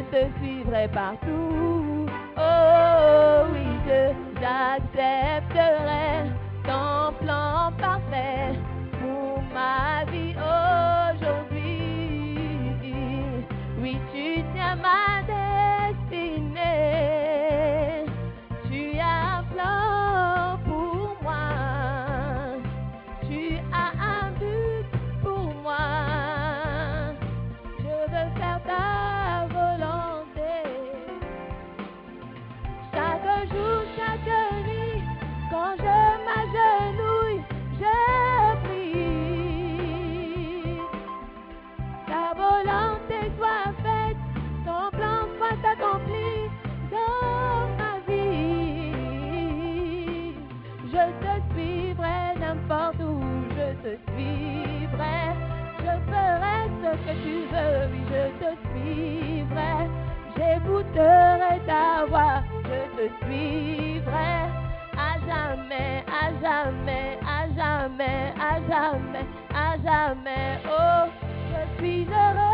Je te suivrai partout. Oh oui, Dieu, j'accepterai ton plan parfait pour ma vie aujourd'hui. Oui, tu tiens ma jamais, à jamais. Oh, je suis heureuse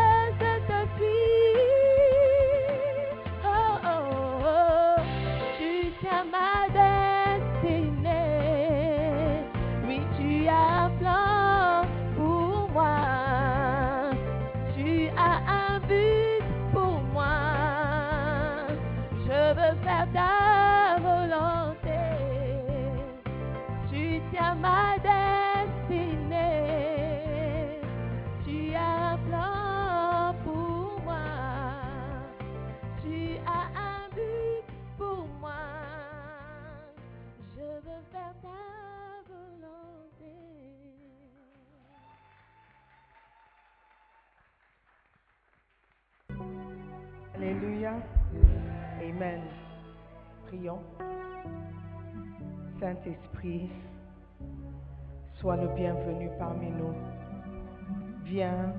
Alléluia. Amen. Prions. Saint-Esprit, sois le bienvenu parmi nous. Viens,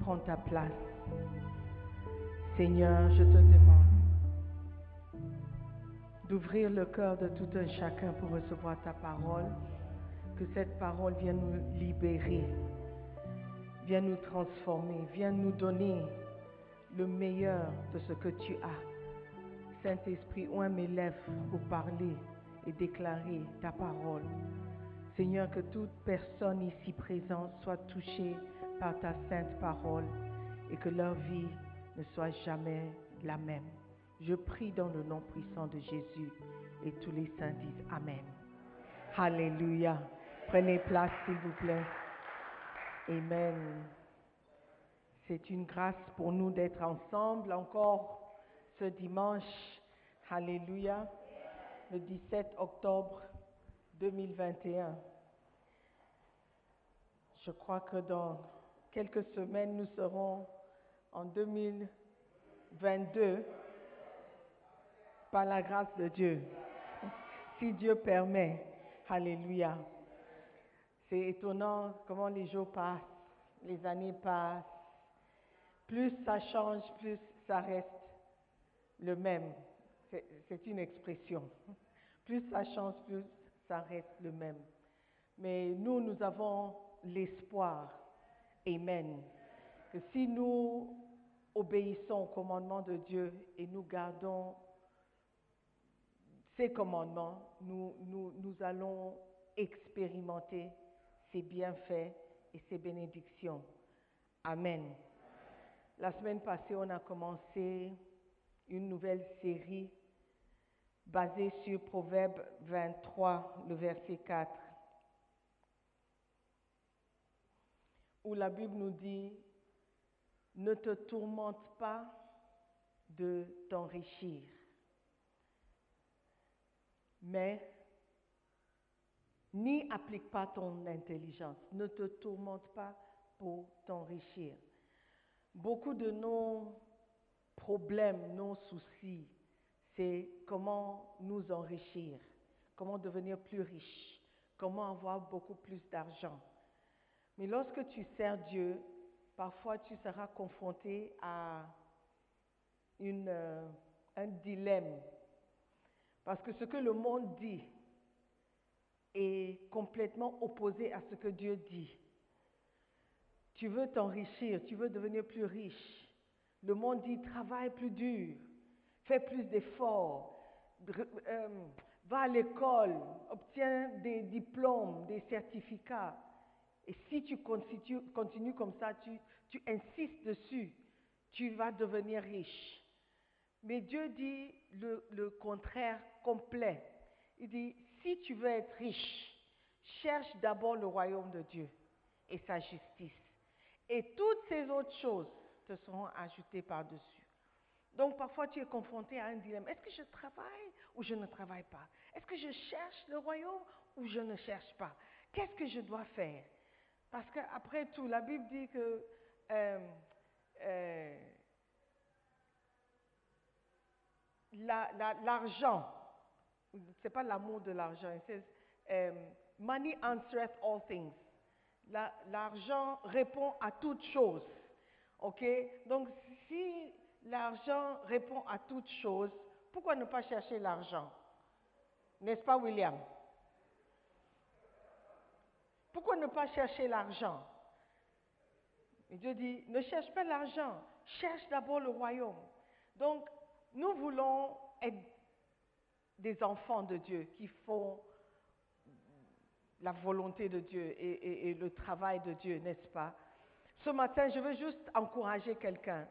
prends ta place. Seigneur, je te demande d'ouvrir le cœur de tout un chacun pour recevoir ta parole. Que cette parole vienne nous libérer, vienne nous transformer, vienne nous donner le meilleur de ce que tu as. Saint-Esprit, oint mes lèvres pour parler et déclarer ta parole. Seigneur, que toute personne ici présente soit touchée par ta sainte parole et que leur vie ne soit jamais la même. Je prie dans le nom puissant de Jésus et tous les saints disent Amen. Alléluia. Prenez place, s'il vous plaît. Amen. C'est une grâce pour nous d'être ensemble encore ce dimanche. Alléluia. Le 17 octobre 2021. Je crois que dans quelques semaines, nous serons en 2022 par la grâce de Dieu. Si Dieu permet. Alléluia. C'est étonnant comment les jours passent, les années passent. Plus ça change, plus ça reste le même. C'est une expression. Plus ça change, plus ça reste le même. Mais nous, nous avons l'espoir. Amen. Que si nous obéissons au commandement de Dieu et nous gardons ces commandements, nous, nous, nous allons expérimenter ses bienfaits et ses bénédictions. Amen. La semaine passée, on a commencé une nouvelle série basée sur Proverbe 23, le verset 4, où la Bible nous dit, ne te tourmente pas de t'enrichir, mais ni applique pas ton intelligence, ne te tourmente pas pour t'enrichir. Beaucoup de nos problèmes, nos soucis, c'est comment nous enrichir, comment devenir plus riche, comment avoir beaucoup plus d'argent. Mais lorsque tu sers Dieu, parfois tu seras confronté à euh, un dilemme. Parce que ce que le monde dit est complètement opposé à ce que Dieu dit. Tu veux t'enrichir, tu veux devenir plus riche. Le monde dit travaille plus dur, fais plus d'efforts, euh, va à l'école, obtiens des diplômes, des certificats. Et si tu continues, comme ça, tu, insistes dessus, tu vas devenir riche. Mais Dieu dit le contraire complet. Il dit, si tu veux être riche, cherche d'abord le royaume de Dieu et sa justice. Et toutes ces autres choses te seront ajoutées par-dessus. Donc parfois tu es confronté à un dilemme. Est-ce que je travaille ou je ne travaille pas? Est-ce que je cherche le royaume ou je ne cherche pas? Qu'est-ce que je dois faire? Parce qu'après tout, la Bible dit que euh, euh, l'argent, la, c'est pas l'amour de l'argent, c'est um, money answereth all things. L'argent répond à toutes choses. OK? Donc si l'argent répond à toutes choses, pourquoi ne pas chercher l'argent? N'est-ce pas, William? Pourquoi ne pas chercher l'argent? Dieu dit, ne cherche pas l'argent, cherche d'abord le royaume. Donc, nous voulons être des enfants de Dieu qui font la volonté de Dieu et, le travail de Dieu, n'est-ce pas? Ce matin, je veux juste encourager quelqu'un.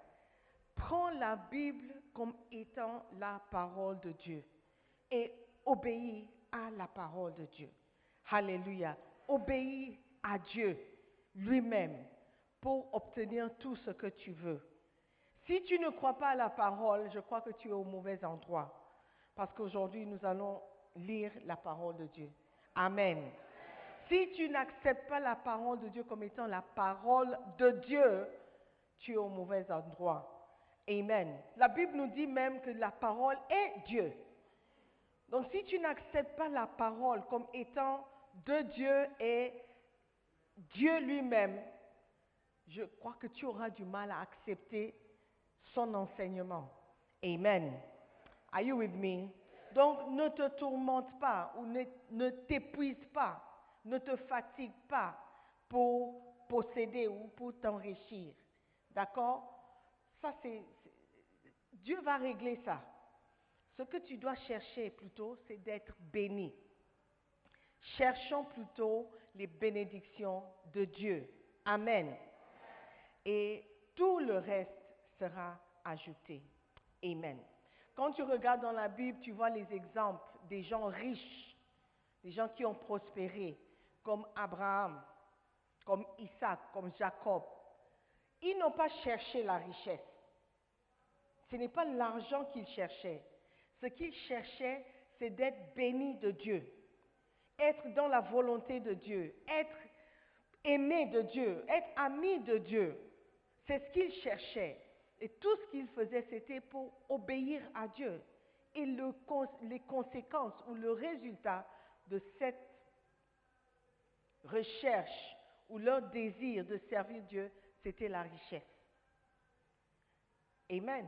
Prends la Bible comme étant la parole de Dieu et obéis à la parole de Dieu. Alléluia. Obéis à Dieu lui-même pour obtenir tout ce que tu veux. Si tu ne crois pas à la parole, je crois que tu es au mauvais endroit. Parce qu'aujourd'hui, nous allons lire la parole de Dieu. Amen. Si tu n'acceptes pas la parole de Dieu comme étant la parole de Dieu, tu es au mauvais endroit. Amen. La Bible nous dit même que la parole est Dieu. Donc si tu n'acceptes pas la parole comme étant de Dieu et Dieu lui-même, je crois que tu auras du mal à accepter son enseignement. Amen. Are you with me? Donc ne te tourmente pas ou ne, ne t'épuise pas, ne te fatigue pas pour posséder ou pour t'enrichir. D'accord? Ça, c'est. Dieu va régler ça. Ce que tu dois chercher plutôt, c'est d'être béni. Cherchons plutôt les bénédictions de Dieu. Amen. Et tout le reste sera ajouté. Amen. Quand tu regardes dans la Bible, tu vois les exemples des gens riches, des gens qui ont prospéré, comme Abraham, comme Isaac, comme Jacob. Ils n'ont pas cherché la richesse. Ce n'est pas l'argent qu'ils cherchaient. Ce qu'ils cherchaient, c'est d'être bénis de Dieu, être dans la volonté de Dieu, être aimé de Dieu, être ami de Dieu. C'est ce qu'ils cherchaient. Et tout ce qu'ils faisaient, c'était pour obéir à Dieu. Et les conséquences ou le résultat de cette recherche ou leur désir de servir Dieu, c'était la richesse. Amen.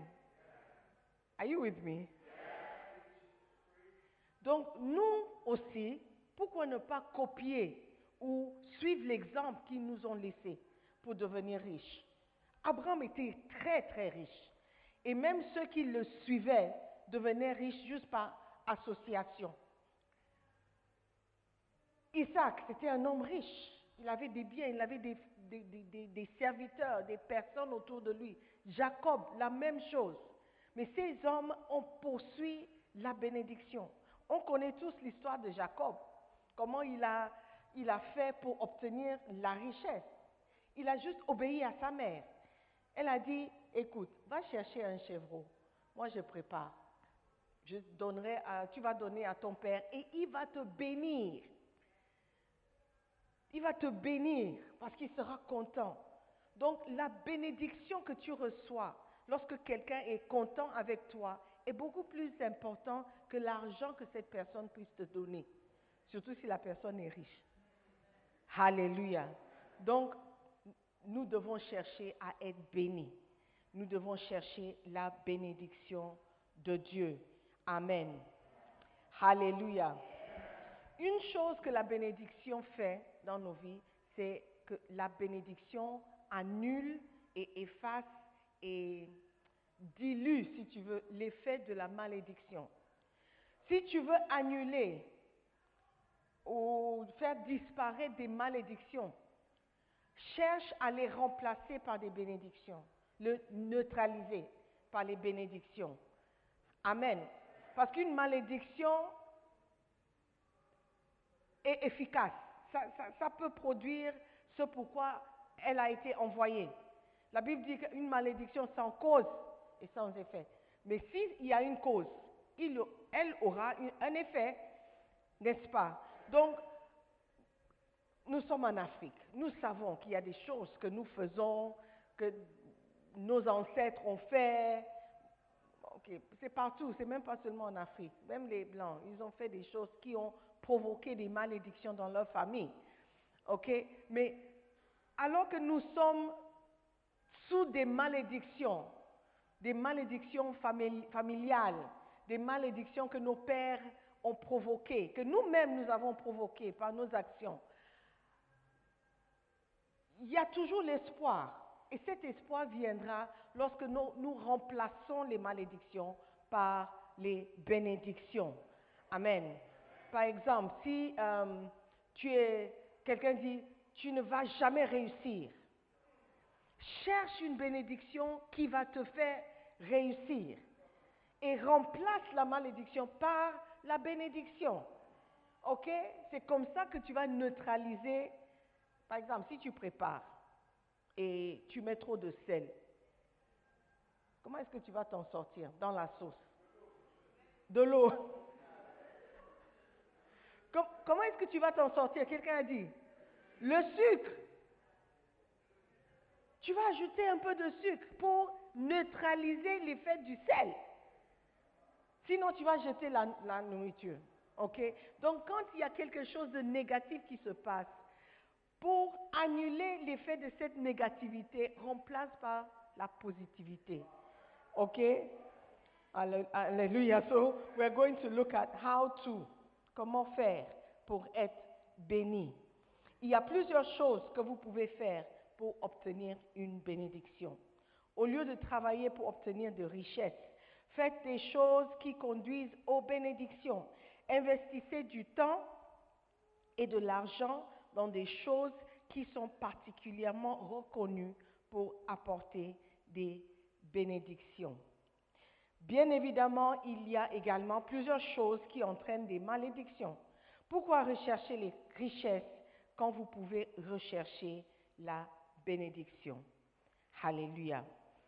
Are you with me? Donc, nous aussi, pourquoi ne pas copier ou suivre l'exemple qu'ils nous ont laissé pour devenir riches? Abraham était très, très riche. Et même ceux qui le suivaient devenaient riches juste par association. Isaac, c'était un homme riche. Il avait des biens, il avait des, serviteurs, des personnes autour de lui. Jacob, la même chose. Mais ces hommes ont poursuivi la bénédiction. On connaît tous l'histoire de Jacob, comment il a, fait pour obtenir la richesse. Il a juste obéi à sa mère. Elle a dit, écoute, va chercher un chevreau. Moi, je prépare. Je donnerai tu vas donner à ton père et il va te bénir. Il va te bénir parce qu'il sera content. Donc la bénédiction que tu reçois lorsque quelqu'un est content avec toi est beaucoup plus important que l'argent que cette personne puisse te donner, surtout si la personne est riche. Alléluia. Donc nous devons chercher à être bénis. Nous devons chercher la bénédiction de Dieu. Amen. Alléluia. Une chose que la bénédiction fait dans nos vies, c'est que la bénédiction annule et efface et dilue, si tu veux, l'effet de la malédiction. Si tu veux annuler ou faire disparaître des malédictions, cherche à les remplacer par des bénédictions, le neutraliser par les bénédictions. Amen. Parce qu'une malédiction est efficace. Ça, peut produire ce pourquoi elle a été envoyée. La Bible dit qu'une malédiction sans cause est sans effet. Mais s'il y a une cause, elle aura un effet, n'est-ce pas? Donc, nous sommes en Afrique. Nous savons qu'il y a des choses que nous faisons, que nos ancêtres ont fait. C'est partout, c'est même pas seulement en Afrique. Même les Blancs, ils ont fait des choses qui ont provoqué des malédictions dans leur famille. Mais alors que nous sommes sous des malédictions, des malédictions famili- familiales, des malédictions que nos pères ont provoquées, que nous-mêmes nous avons provoquées par nos actions, il y a toujours l'espoir. Et cet espoir viendra lorsque nous, remplaçons les malédictions par les bénédictions. Amen. Par exemple, si euh, tu es, quelqu'un dit, tu ne vas jamais réussir, cherche une bénédiction qui va te faire réussir et remplace la malédiction par la bénédiction. OK? C'est comme ça que tu vas neutraliser. Par exemple, si tu prépares et tu mets trop de sel, comment est-ce que tu vas t'en sortir dans la sauce? De l'eau. Com- comment est-ce que tu vas t'en sortir? Quelqu'un a dit le sucre. Tu vas ajouter un peu de sucre pour neutraliser l'effet du sel. Sinon, tu vas jeter la, la nourriture. OK? Donc, quand il y a quelque chose de négatif qui se passe, pour annuler l'effet de cette négativité, remplace par la positivité. OK? Alléluia. So we're going to look at how to, comment faire pour être béni. Il y a plusieurs choses que vous pouvez faire pour obtenir une bénédiction. Au lieu de travailler pour obtenir de richesses, faites des choses qui conduisent aux bénédictions. Investissez du temps et de l'argent dans des choses qui sont particulièrement reconnues pour apporter des bénédictions. Bien évidemment, il y a également plusieurs choses qui entraînent des malédictions. Pourquoi rechercher les richesses quand vous pouvez rechercher la bénédiction? Alléluia.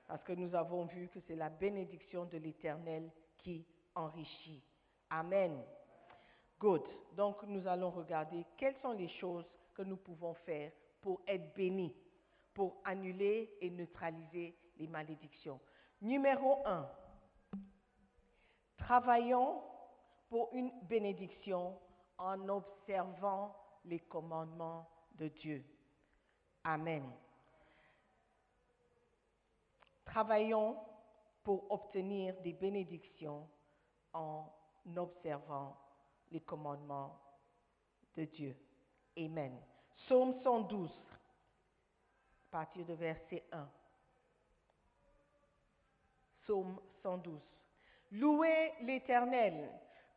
Parce que nous avons vu que c'est la bénédiction de l'Éternel qui enrichit. Amen. Good. Donc nous allons regarder quelles sont les choses que nous pouvons faire pour être bénis, pour annuler et neutraliser les malédictions. Numéro un, travaillons pour une bénédiction en observant les commandements de Dieu. Amen. Travaillons pour obtenir des bénédictions en observant les commandements de Dieu. Amen. Psaume 112, à partir de verset 1. Psaume 112. Louez l'Éternel.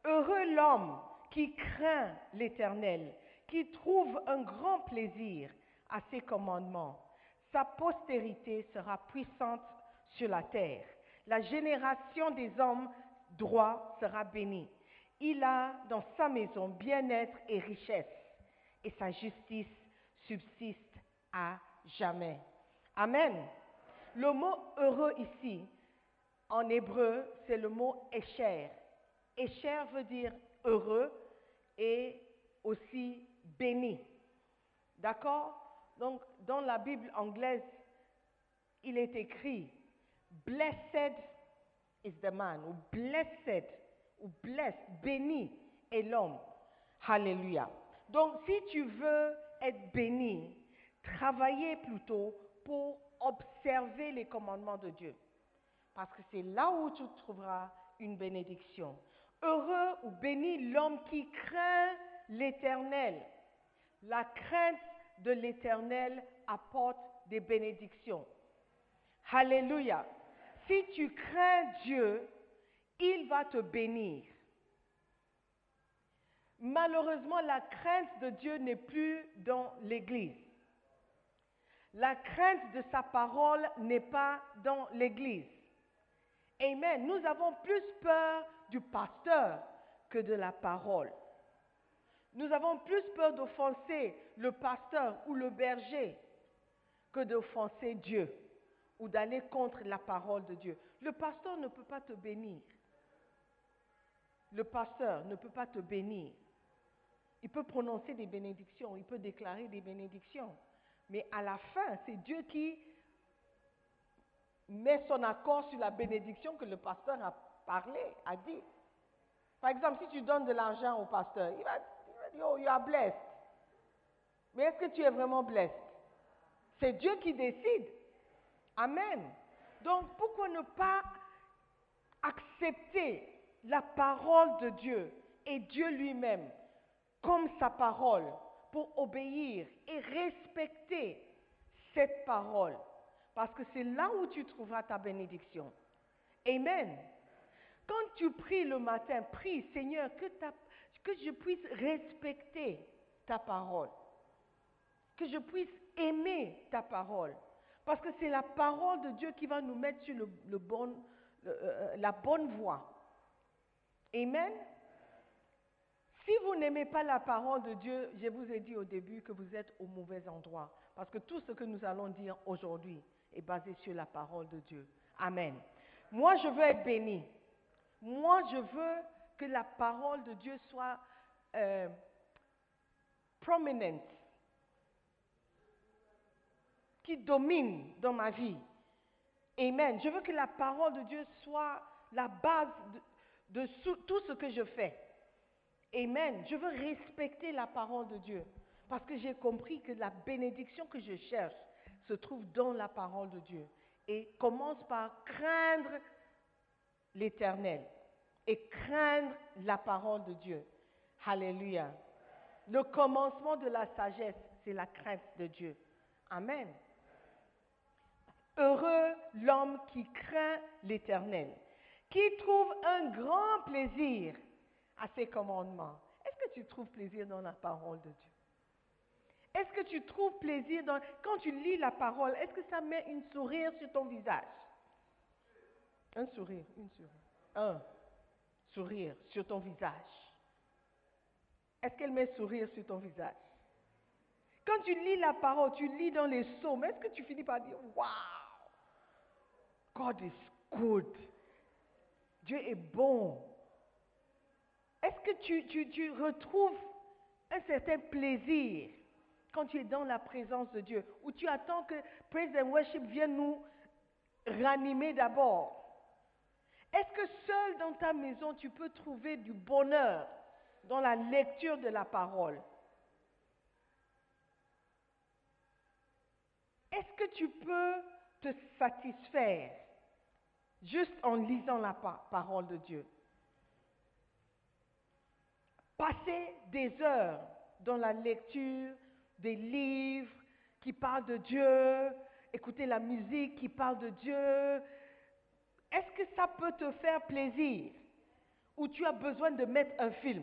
Heureux l'homme qui craint l'Éternel, qui trouve un grand plaisir à ses commandements. Sa postérité sera puissante sur la terre. La génération des hommes droits sera bénie. Il a dans sa maison bien-être et richesse, et sa justice subsiste à jamais. Amen. Le mot heureux ici, en hébreu, c'est le mot écher. Écher veut dire heureux et aussi béni. D'accord? Donc, dans la Bible anglaise, il est écrit Blessed is the man, ou blessed, ou blessed, béni est l'homme. Alléluia. Donc, si tu veux être béni, travaillez plutôt pour observer les commandements de Dieu. Parce que c'est là où tu trouveras une bénédiction. Heureux ou béni l'homme qui craint l'Éternel. La crainte de l'Éternel apporte des bénédictions. Alléluia. Si tu crains Dieu, il va te bénir. Malheureusement, la crainte de Dieu n'est plus dans l'Église. La crainte de sa parole n'est pas dans l'Église. Amen. Nous avons plus peur du pasteur que de la parole. Nous avons plus peur d'offenser le pasteur ou le berger que d'offenser Dieu ou d'aller contre la parole de Dieu. Le pasteur ne peut pas te bénir. Le pasteur ne peut pas te bénir. Il peut prononcer des bénédictions, il peut déclarer des bénédictions. Mais à la fin, c'est Dieu qui met son accord sur la bénédiction que le pasteur a parlé, a dit. Par exemple, si tu donnes de l'argent au pasteur, il va, il va dire, oh, you are blessed. Mais est-ce que tu es vraiment blessed? C'est Dieu qui décide. Amen. Donc, pourquoi ne pas accepter la parole de Dieu et Dieu lui-même? Comme sa parole pour obéir et respecter cette parole parce que c'est là où tu trouveras ta bénédiction. Amen. Quand tu pries le matin, prie Seigneur que, je puisse respecter ta parole, que je puisse aimer ta parole, parce que c'est la parole de Dieu qui va nous mettre sur le- euh, la bonne voie. Amen. Si vous n'aimez pas la parole de Dieu, je vous ai dit au début que vous êtes au mauvais endroit. Parce que tout ce que nous allons dire aujourd'hui est basé sur la parole de Dieu. Amen. Moi, je veux être béni. Moi, je veux que la parole de Dieu soit euh, prominente, qui domine dans ma vie. Amen. Je veux que la parole de Dieu soit la base de, tout ce que je fais. Amen. Je veux respecter la parole de Dieu parce que j'ai compris que la bénédiction que je cherche se trouve dans la parole de Dieu. Et commence par craindre l'éternel et craindre la parole de Dieu. Alléluia. Le commencement de la sagesse, c'est la crainte de Dieu. Amen. Heureux l'homme qui craint l'Éternel, qui trouve un grand plaisir à ses commandements. Est-ce que tu trouves plaisir dans la parole de Dieu? Est-ce que tu trouves plaisir dans... Quand tu lis la parole, est-ce que ça met une sourire sur ton visage? Un sourire, une sourire. Un sourire sur ton visage. Est-ce qu'elle met sourire sur ton visage? Quand tu lis la parole, tu lis dans les psaumes, est-ce que tu finis par dire Waouh God is good. Dieu est bon. Est-ce que tu, retrouves un certain plaisir quand tu es dans la présence de Dieu? Ou tu attends que Praise and Worship vienne nous ranimer d'abord? Est-ce que seul dans ta maison tu peux trouver du bonheur dans la lecture de la parole? Est-ce que tu peux te satisfaire juste en lisant la pa- parole de Dieu? Passer des heures dans la lecture des livres qui parlent de Dieu, écouter la musique qui parle de Dieu, est-ce que ça peut te faire plaisir? Ou tu as besoin de mettre un film?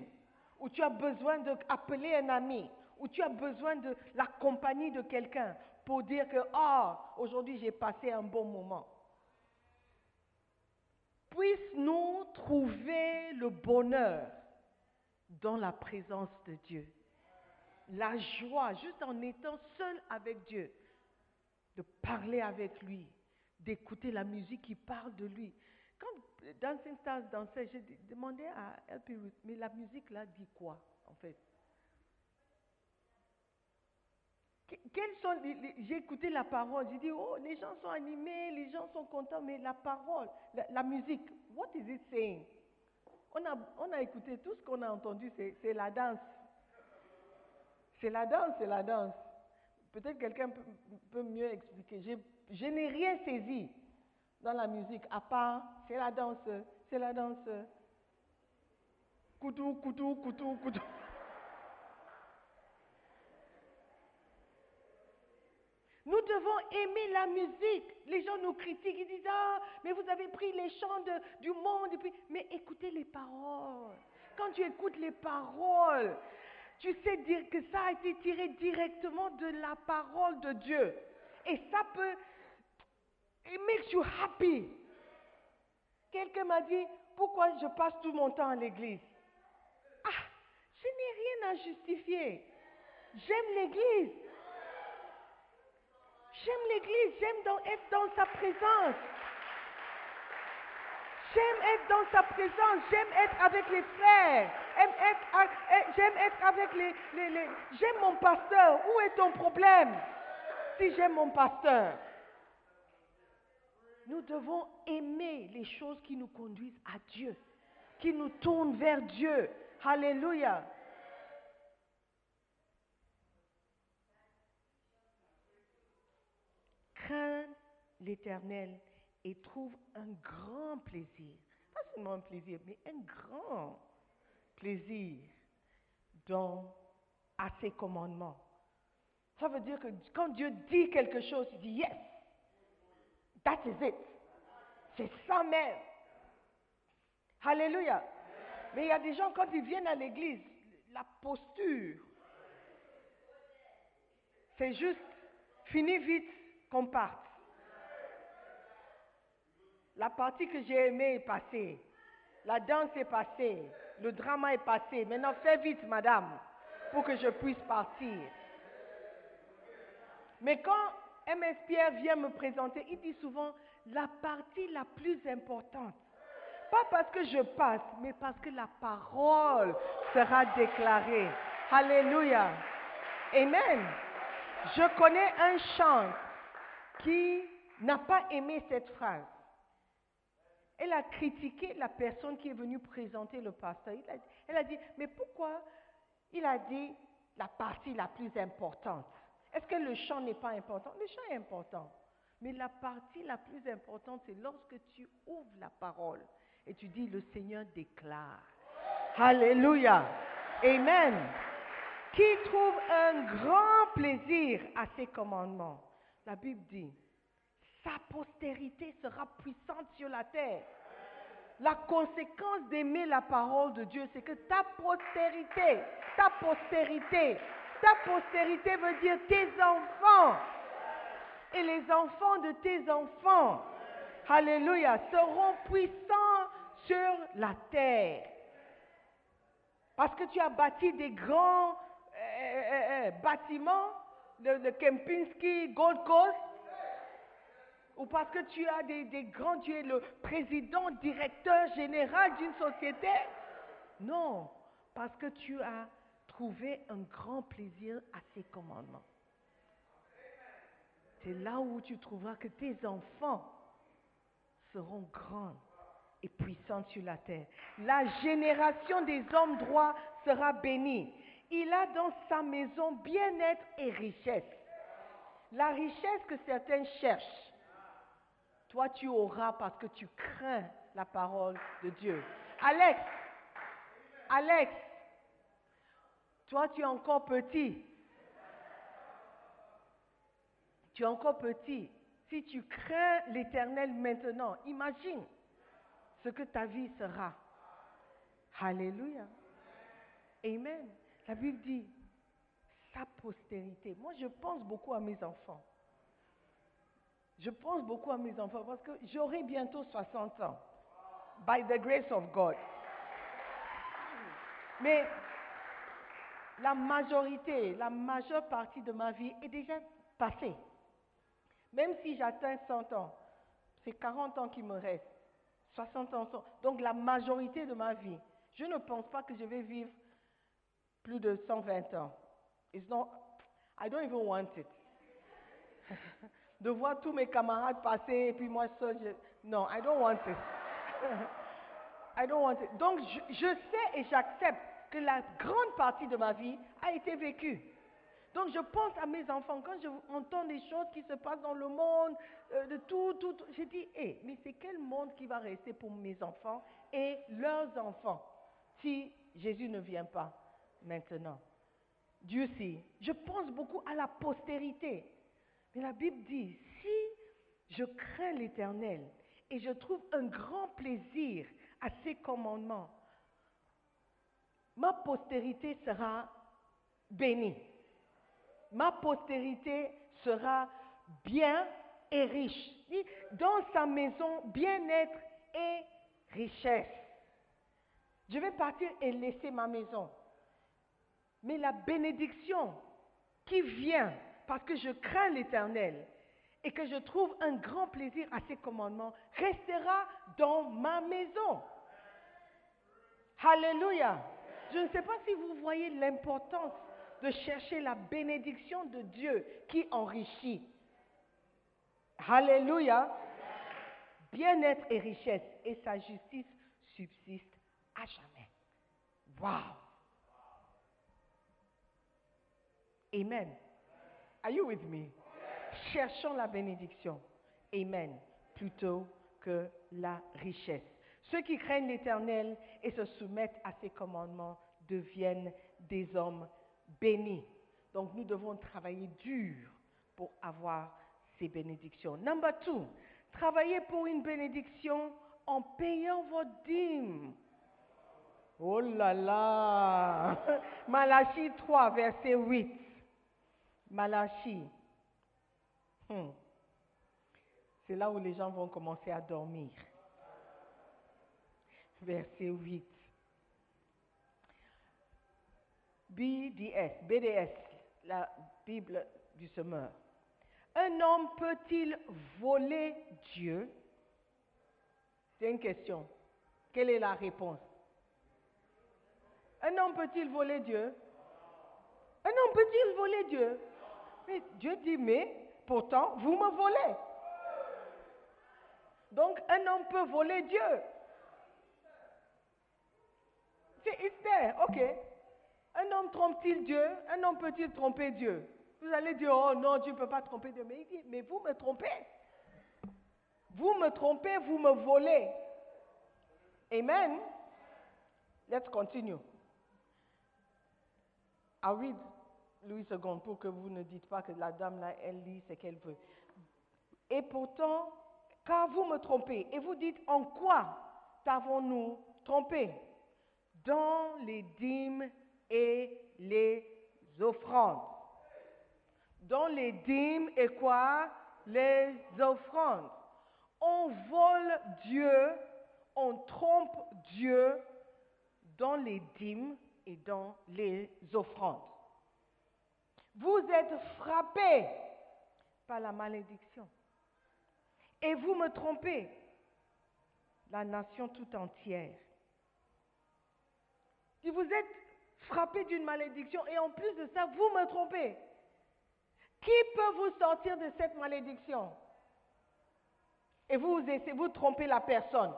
Ou tu as besoin d'appeler un ami? Ou tu as besoin de la compagnie de quelqu'un pour dire que, ah, aujourd'hui j'ai passé un bon moment? Puisse-nous trouver le bonheur dans la présence de Dieu. La joie, juste en étant seul avec Dieu, de parler avec lui, d'écouter la musique qui parle de lui. Quand Dancing Stars dansait, j'ai demandé à LP Ruth, mais la musique là dit quoi en fait? Que- Quels sont J'ai écouté la parole, j'ai dit, oh, les gens sont animés, les gens sont contents, mais la parole, la musique, what is it saying? On a, écouté tout ce qu'on a entendu, c'est la danse. C'est la danse, c'est la danse. Peut-être quelqu'un peut, mieux expliquer. J'ai- Je n'ai rien saisi dans la musique, à part, c'est la danse, c'est la danse. Coutou, coutou, coutou, coutou. Nous devons aimer la musique. Les gens nous critiquent, ils disent Ah, mais vous avez pris les chants du monde. Mais écoutez les paroles. Quand tu écoutes les paroles, tu sais dire que ça a été tiré directement de la parole de Dieu. Et ça peut. It makes you happy. Quelqu'un m'a dit Pourquoi je passe tout mon temps à l'église? Ah, je n'ai rien à justifier. J'aime l'église. J'aime l'église, j'aime être dans sa présence. J'aime être dans sa présence, j'aime être avec les frères, J'aime être, a- eh, j'aime être avec les- J'aime mon pasteur. Où est ton problème? Si j'aime mon pasteur Nous devons aimer les choses qui nous conduisent à Dieu, qui nous tournent vers Dieu. Alléluia. l'Éternel et trouve un grand plaisir. Pas seulement un plaisir, mais un grand plaisir dans, à ses commandements. Ça veut dire que quand Dieu dit quelque chose, il dit yes, that is it. C'est ça même. Alléluia. Mais il y a des gens, quand ils viennent à l'église, la posture, c'est juste fini vite qu'on parte. La partie que j'ai aimée est passée. La danse est passée. Le drama est passé. Maintenant, fais vite, madame, pour que je puisse partir. Mais quand MS Pierre vient me présenter, il dit souvent la partie la plus importante. Pas parce que je passe, mais parce que la parole sera déclarée. Alléluia. Amen. Je connais un chant qui n'a pas aimé cette phrase. Elle a critiqué la personne qui est venue présenter le pasteur. Elle a dit, mais pourquoi il a dit la partie la plus importante? Est-ce que le chant n'est pas important? Le chant est important. Mais la partie la plus importante, c'est lorsque tu ouvres la parole et tu dis, le Seigneur déclare. Alléluia. Amen. Qui trouve un grand plaisir à ses commandements? La Bible dit, sa postérité sera puissante sur la terre. La conséquence d'aimer la parole de Dieu, c'est que ta postérité, ta postérité, ta postérité veut dire tes enfants et les enfants de tes enfants, alléluia, seront puissants sur la terre. Parce que tu as bâti des grands euh, euh, euh, bâtiments, le, le Kempinski, Gold Coast, ou parce que tu as des, grands, tu es le président, directeur général d'une société? Non, parce que tu as trouvé un grand plaisir à ses commandements. C'est là où tu trouveras que tes enfants seront grands et puissants sur la terre. La génération des hommes droits sera bénie. Il a dans sa maison bien-être et richesse. La richesse que certains cherchent, toi tu auras parce que tu crains la parole de Dieu. Alex, Alex, toi tu es encore petit. Tu es encore petit. Si tu crains l'éternel maintenant, imagine ce que ta vie sera. Alléluia. Amen. La Bible dit sa postérité. Moi, je pense beaucoup à mes enfants. Je pense beaucoup à mes enfants parce que j'aurai bientôt 60 ans. By the grace of God. Mais la majorité, la majeure partie de ma vie est déjà passée. Même si j'atteins 100 ans, c'est 40 ans qui me restent. 60 ans. Donc la majorité de ma vie, je ne pense pas que je vais vivre plus de 120 ans. It's not, I don't even want it. de voir tous mes camarades passer et puis moi seul, non, I don't want it. I don't want it. Donc je, sais et j'accepte que la grande partie de ma vie a été vécue. Donc je pense à mes enfants, quand j'entends des choses qui se passent dans le monde, euh, de tout, tout, tout je dis, hé, mais c'est quel monde qui va rester pour mes enfants et leurs enfants si Jésus ne vient pas? Maintenant Dieu sait. Je pense beaucoup à la postérité. Mais la Bible dit, si je crains l'Éternel et je trouve un grand plaisir à ses commandements, ma postérité sera bénie ma postérité sera bien et riche. Dans sa maison, bien-être et richesse. Je vais partir et laisser ma maison. Mais la bénédiction qui vient parce que je crains l'Éternel et que je trouve un grand plaisir à ses commandements restera dans ma maison. Alléluia. Je ne sais pas si vous voyez l'importance de chercher la bénédiction de Dieu qui enrichit. Alléluia. Bien-être et richesse et sa justice subsiste à jamais. Wow. Amen. Are you with me? Cherchons la bénédiction. Amen. Plutôt que la richesse. Ceux qui craignent l'Éternel et se soumettent à ses commandements deviennent des hommes bénis. Donc nous devons travailler dur pour avoir ces bénédictions. Number two, travailler pour une bénédiction en payant vos dîmes. Oh là là Malachie 3, verset 8. Malachie. Hmm. C'est là où les gens vont commencer à dormir. Verset 8. BDS, BDS, la Bible du semeur. Un homme peut-il voler Dieu? C'est une question. Quelle est la réponse? Un homme peut-il voler Dieu? Un homme peut-il voler Dieu? Dieu dit, mais pourtant, vous me volez. Donc, un homme peut voler Dieu. C'est it's there, ok. Un homme trompe-t-il Dieu? Un homme peut-il tromper Dieu? Vous allez dire, oh non, Dieu ne peut pas tromper Dieu. Mais il dit, mais vous me trompez. Vous me trompez, vous me volez. Amen. Let's continue. I'll read Louis II pour que vous ne dites pas que la dame elle lit ce qu'elle veut. Et pourtant, car vous me trompez, et vous dites en quoi t'avons-nous trompé? Dans les dîmes et les offrandes. Dans les dîmes et quoi? Les offrandes. On vole Dieu, on trompe Dieu dans les dîmes et dans les offrandes. Vous êtes frappés par la malédiction. Et vous me trompez, la nation tout entière. Si vous êtes frappés d'une malédiction et en plus de ça, vous me trompez. Qui peut vous sortir de cette malédiction? Et vous essayez, vous trompez la personne.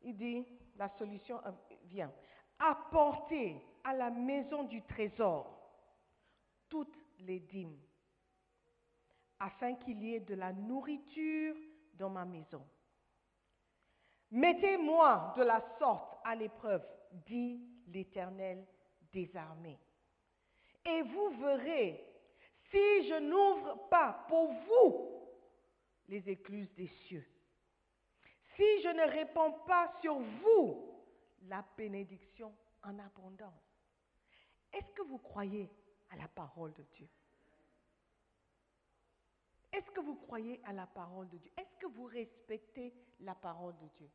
Il dit, la solution vient. Apportez à la maison du trésor toutes les dîmes, afin qu'il y ait de la nourriture dans ma maison. Mettez-moi de la sorte à l'épreuve, dit l'Éternel des armées. Et vous verrez si je n'ouvre pas pour vous les écluses des cieux. Si je ne répands pas sur vous la bénédiction en abondance. Est-ce que vous croyez à la parole de Dieu? Est-ce que vous croyez à la parole de Dieu? Est-ce que vous respectez la parole de Dieu?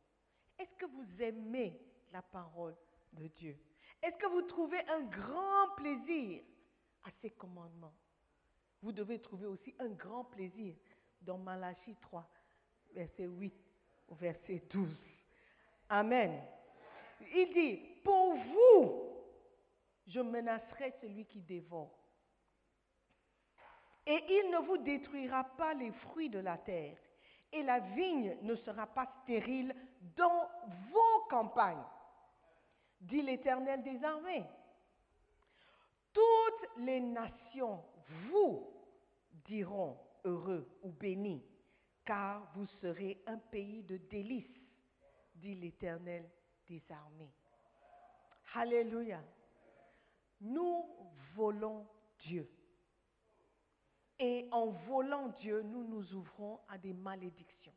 Est-ce que vous aimez la parole de Dieu? Est-ce que vous trouvez un grand plaisir à ces commandements? Vous devez trouver aussi un grand plaisir dans Malachie 3, verset 8 au verset 12. Amen. Il dit, pour vous, je menacerai celui qui dévore. Et il ne vous détruira pas les fruits de la terre, et la vigne ne sera pas stérile dans vos campagnes, dit l'Éternel des armées. Toutes les nations vous diront heureux ou bénis, car vous serez un pays de délices, dit l'Éternel des armées. Alléluia. Nous volons Dieu. Et en volant Dieu, nous nous ouvrons à des malédictions.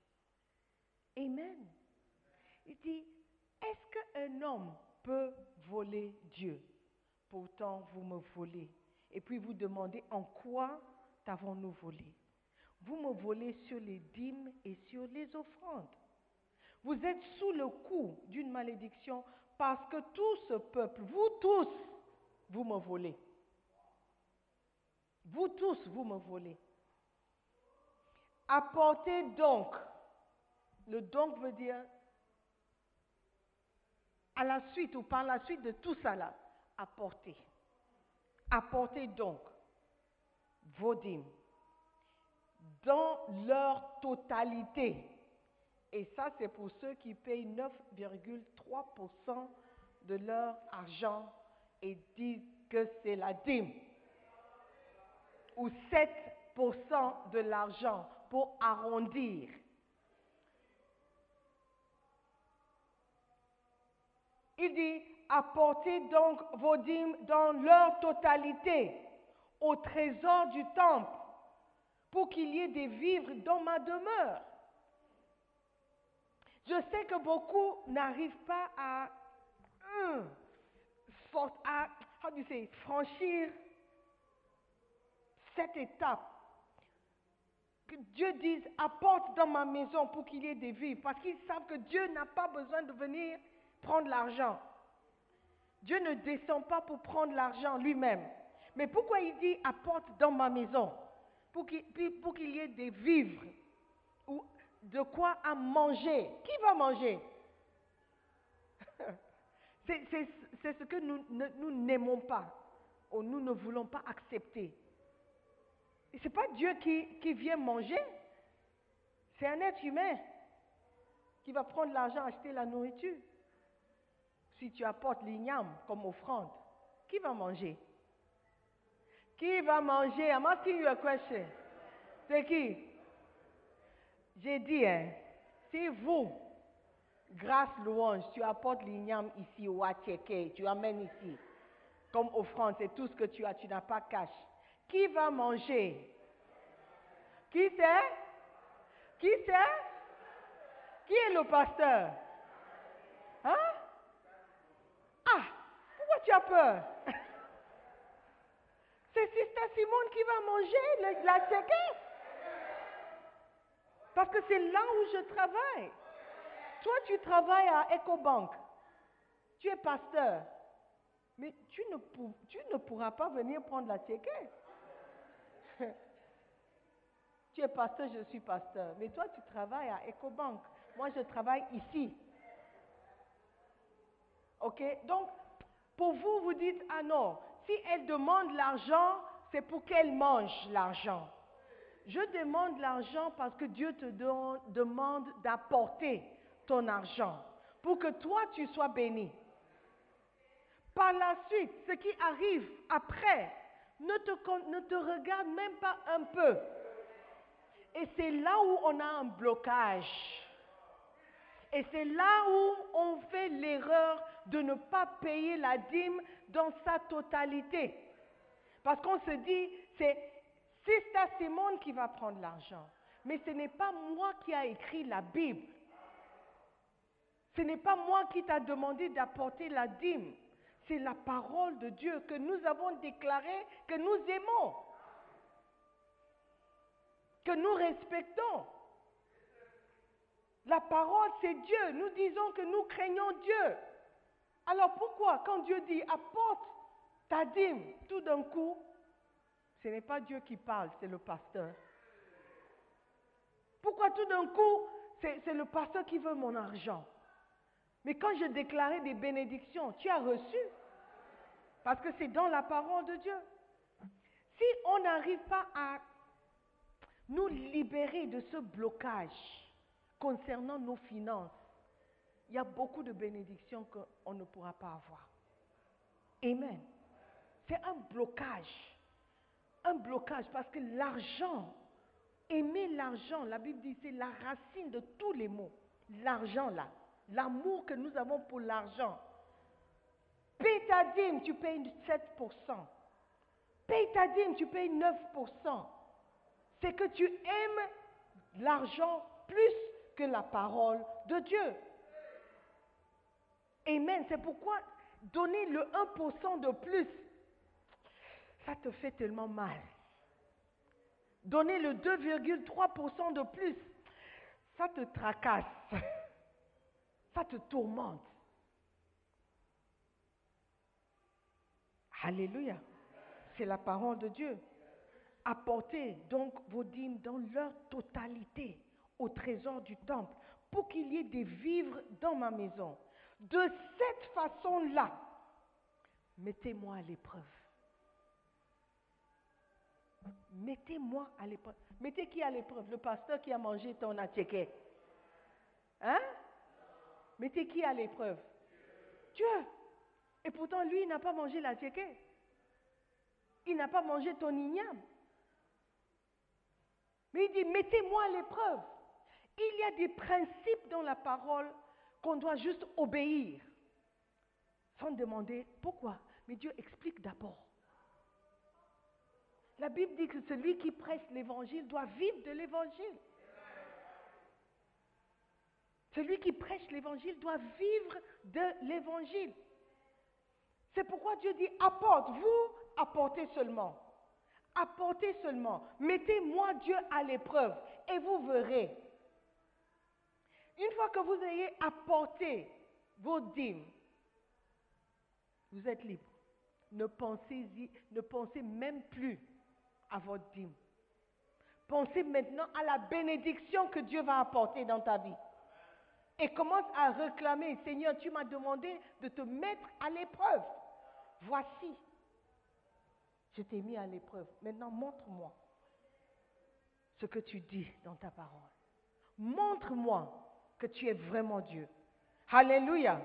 Amen. Il dit, est-ce qu'un homme peut voler Dieu? Pourtant, vous me volez. Et puis vous demandez, en quoi t'avons-nous volé? Vous me volez sur les dîmes et sur les offrandes. Vous êtes sous le coup d'une malédiction parce que tout ce peuple, vous tous, vous me volez. Vous tous, vous me volez. Apportez donc. Le donc veut dire à la suite ou par la suite de tout ça là. Apportez. Apportez donc vos dîmes dans leur totalité. Et ça, c'est pour ceux qui payent 9,3% de leur argent et disent que c'est la dîme. Ou 7% de l'argent pour arrondir. Il dit, apportez donc vos dîmes dans leur totalité au trésor du temple pour qu'il y ait des vivres dans ma demeure. Je sais que beaucoup n'arrivent pas à, à how do you say, franchir cette étape. Que Dieu dise, apporte dans ma maison pour qu'il y ait des vivres. Parce qu'ils savent que Dieu n'a pas besoin de venir prendre l'argent. Dieu ne descend pas pour prendre l'argent lui-même. Mais pourquoi il dit apporte dans ma maison Pour qu'il y ait des vivres ou de quoi à manger? Qui va manger? C'est ce que nous n'aimons pas ou nous ne voulons pas accepter. Ce n'est pas Dieu qui, vient manger, c'est un être humain qui va prendre l'argent, acheter la nourriture. Si tu apportes l'igname comme offrande, qui va manger? Qui va manger? I'm asking you a question. C'est qui? J'ai dit, hein, si vous, grâce, louange, tu apportes l'igname ici au Acheke, tu amènes ici, comme offrande, c'est tout ce que tu as, tu n'as pas cash. Qui va manger? Qui c'est? Qui c'est? Qui est le pasteur? Hein? Ah, pourquoi tu as peur? C'est Sister Simone qui va manger le-. Parce que c'est là où je travaille. Toi, tu travailles à EcoBank. Tu es pasteur. Mais tu ne, pourras pas venir prendre la tchéquée. tu es pasteur, je suis pasteur. Mais toi, tu travailles à EcoBank. Moi, je travaille ici. OK? Donc, pour vous, vous dites, ah non, si elle demande l'argent, c'est pour qu'elle mange l'argent. Je demande l'argent parce que Dieu te demande d'apporter argent pour que toi tu sois béni. Par la suite, ce qui arrive après ne te, ne te regarde même pas un peu. Et c'est là où on a un blocage. Et c'est là où on fait l'erreur de ne pas payer la dîme dans sa totalité. Parce qu'on se dit, c'est Sister Simone qui va prendre l'argent. Mais ce n'est pas moi qui a écrit la Bible. Ce n'est pas moi qui t'a demandé d'apporter la dîme. C'est la parole de Dieu que nous avons déclarée, que nous aimons, que nous respectons. La parole, c'est Dieu. Nous disons que nous craignons Dieu. Alors pourquoi, quand Dieu dit apporte ta dîme, tout d'un coup, ce n'est pas Dieu qui parle, c'est le pasteur. Pourquoi tout d'un coup, c'est le pasteur qui veut mon argent? Mais quand je déclarais des bénédictions, tu as reçu. Parce que c'est dans la parole de Dieu. Si on n'arrive pas à nous libérer de ce blocage concernant nos finances, il y a beaucoup de bénédictions qu'on ne pourra pas avoir. Amen. C'est un blocage. Un blocage parce que l'argent, aimer l'argent, la Bible dit c'est la racine de tous les maux. L'argent là, l'amour que nous avons pour l'argent. Paye ta dîme, tu payes 7%. Paye ta dîme, tu payes 9%. C'est que tu aimes l'argent plus que la parole de Dieu. Amen. C'est pourquoi donner le 1% de plus, ça te fait tellement mal. Donner le 2,3% de plus, ça te tracasse. Ça te tourmente. Alléluia. C'est la parole de Dieu. Apportez donc vos dîmes dans leur totalité au trésor du temple pour qu'il y ait des vivres dans ma maison. De cette façon-là, mettez-moi à l'épreuve. Mettez-moi à l'épreuve. Mettez qui à l'épreuve? Le pasteur qui a mangé ton attiquet. Hein? Mettez qui à l'épreuve? Dieu. Et pourtant, lui, il n'a pas mangé l'attiquet. Il n'a pas mangé ton igname. Mais il dit, mettez-moi à l'épreuve. Il y a des principes dans la parole qu'on doit juste obéir. Sans demander pourquoi. Mais Dieu explique d'abord. La Bible dit que celui qui prêche l'évangile doit vivre de l'évangile. Celui qui prêche l'évangile doit vivre de l'évangile. C'est pourquoi Dieu dit apporte, vous apportez seulement. Apportez seulement. Mettez-moi Dieu à l'épreuve et vous verrez. Une fois que vous ayez apporté vos dîmes, vous êtes libre. Ne pensez, ne pensez même plus à votre dîme. Pensez maintenant à la bénédiction que Dieu va apporter dans ta vie. Et commence à réclamer, Seigneur, tu m'as demandé de te mettre à l'épreuve. Voici, je t'ai mis à l'épreuve. Maintenant, montre-moi ce que tu dis dans ta parole. Montre-moi que tu es vraiment Dieu. Alléluia.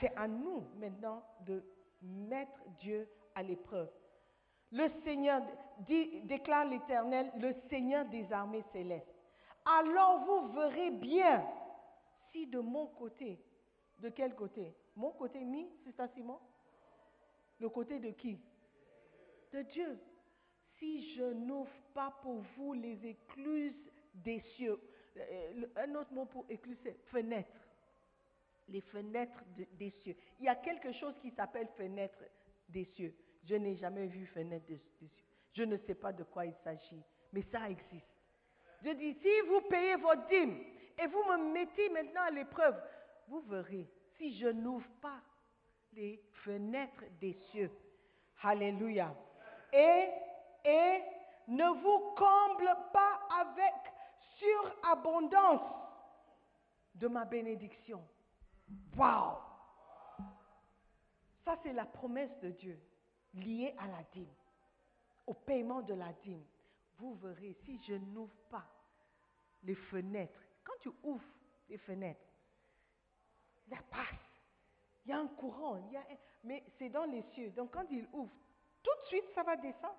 C'est à nous maintenant de mettre Dieu à l'épreuve. Le Seigneur, dit, déclare l'Éternel, le Seigneur des armées célestes. Alors vous verrez bien si de mon côté, de quel côté? Mon côté mi, c'est un Simon? Le côté de qui? De Dieu. Si je n'ouvre pas pour vous les écluses des cieux, euh, un autre mot pour écluse, c'est fenêtre. Les fenêtres de- des cieux. Il y a quelque chose qui s'appelle fenêtre des cieux. Je n'ai jamais vu fenêtre des, des cieux. Je ne sais pas de quoi il s'agit, mais ça existe. Je dis, si vous payez votre dîme et vous me mettez maintenant à l'épreuve, vous verrez si je n'ouvre pas les fenêtres des cieux. Alléluia. Et, et ne vous comble pas avec surabondance de ma bénédiction. Waouh! Ça, c'est la promesse de Dieu liée à la dîme, au paiement de la dîme. Vous verrez, si je n'ouvre pas les fenêtres, quand tu ouvres les fenêtres, ça passe. Il y a un courant, il y a un- mais c'est dans les cieux. Donc quand il ouvre, tout de suite, ça va descendre.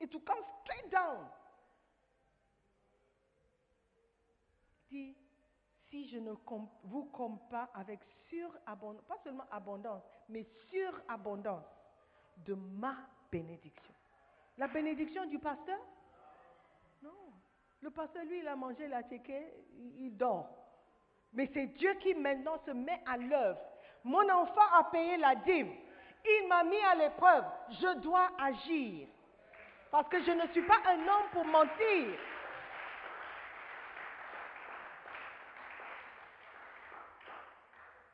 Et tout comes straight down. Dit, si je ne vous pas avec surabondance, pas seulement abondance, mais surabondance de ma bénédiction. La bénédiction du pasteur? Non. Le pasteur, lui, il a mangé, il a il dort. Mais c'est Dieu qui maintenant se met à l'œuvre. Mon enfant a payé la dîme. Il m'a mis à l'épreuve. Je dois agir. Parce que je ne suis pas un homme pour mentir.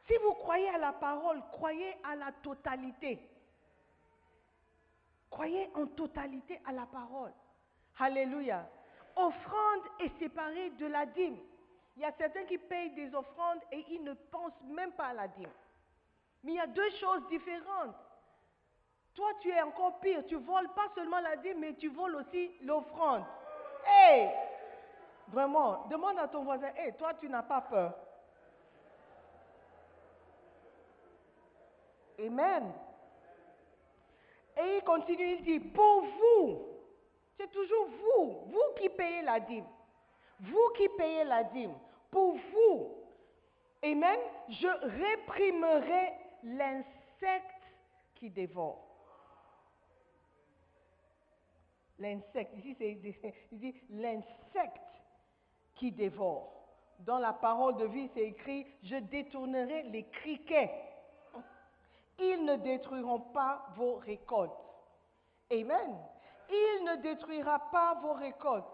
Si vous croyez à la parole, croyez à la totalité. Croyez en totalité à la parole. Alléluia. Offrande est séparée de la dîme. Il y a certains qui payent des offrandes et ils ne pensent même pas à la dîme. Mais il y a deux choses différentes. Toi, tu es encore pire. Tu voles pas seulement la dîme, mais tu voles aussi l'offrande. Hé! Vraiment, demande à ton voisin, hé, toi, tu n'as pas peur. Amen. Et il continue, il dit, pour vous, c'est toujours vous, vous qui payez la dîme. Vous qui payez la dîme. Pour vous, Amen, je réprimerai l'insecte qui dévore. L'insecte, ici c'est, l'insecte qui dévore. Dans la parole de vie, c'est écrit, je détournerai les criquets. Ils ne détruiront pas vos récoltes. Amen. Il ne détruira pas vos récoltes.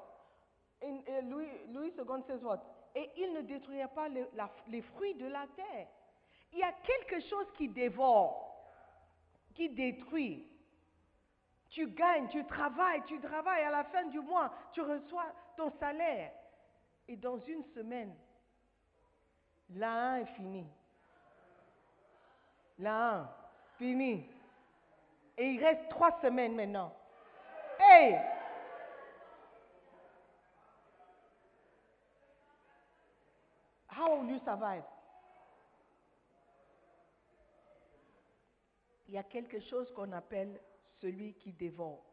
In- uh, Louis, II what? Et il ne détruira pas le- la- les fruits de la terre. Il y a quelque chose qui dévore, qui détruit. Tu gagnes, tu travailles, tu travailles, à la fin du mois, tu reçois ton salaire. Et dans une semaine, l'un est fini. L'un, fini. Et il reste trois semaines maintenant. How you? Il y a quelque chose qu'on appelle celui qui dévore.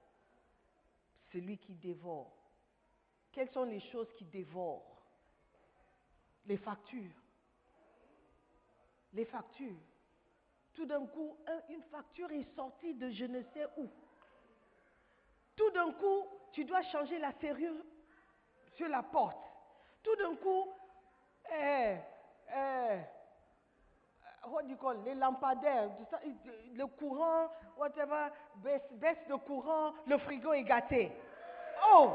Celui qui dévore. Quelles sont les choses qui dévorent? Les factures. Les factures. Tout d'un coup, un- une facture est sortie de je ne sais où. Tout d'un coup, tu dois changer la serrure sur la porte. Tout d'un coup, eh, eh, what do you call, les lampadaires, le courant, whatever, baisse, baisse de courant, le frigo est gâté. Oh!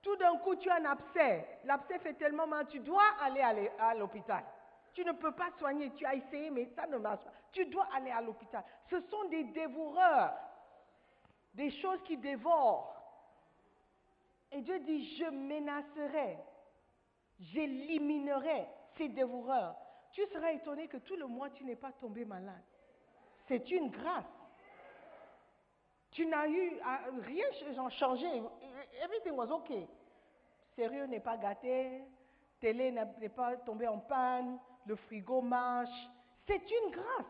Tout d'un coup, tu as un abcès. L'abcès fait tellement mal, tu dois aller à l'hôpital. Tu ne peux pas soigner, tu as essayé, mais ça ne marche pas. Tu dois aller à l'hôpital. Ce sont des dévoreurs, des choses qui dévorent. Et Dieu dit, je menacerai, j'éliminerai ces dévoreurs. Tu seras étonné que tout le mois, tu n'es pas tombé malade. C'est une grâce. Tu n'as eu à- rien ch- changé. Everything was okay. Sérieux n'est pas gâté, télé n'est pas tombée en panne, le frigo marche. C'est une grâce.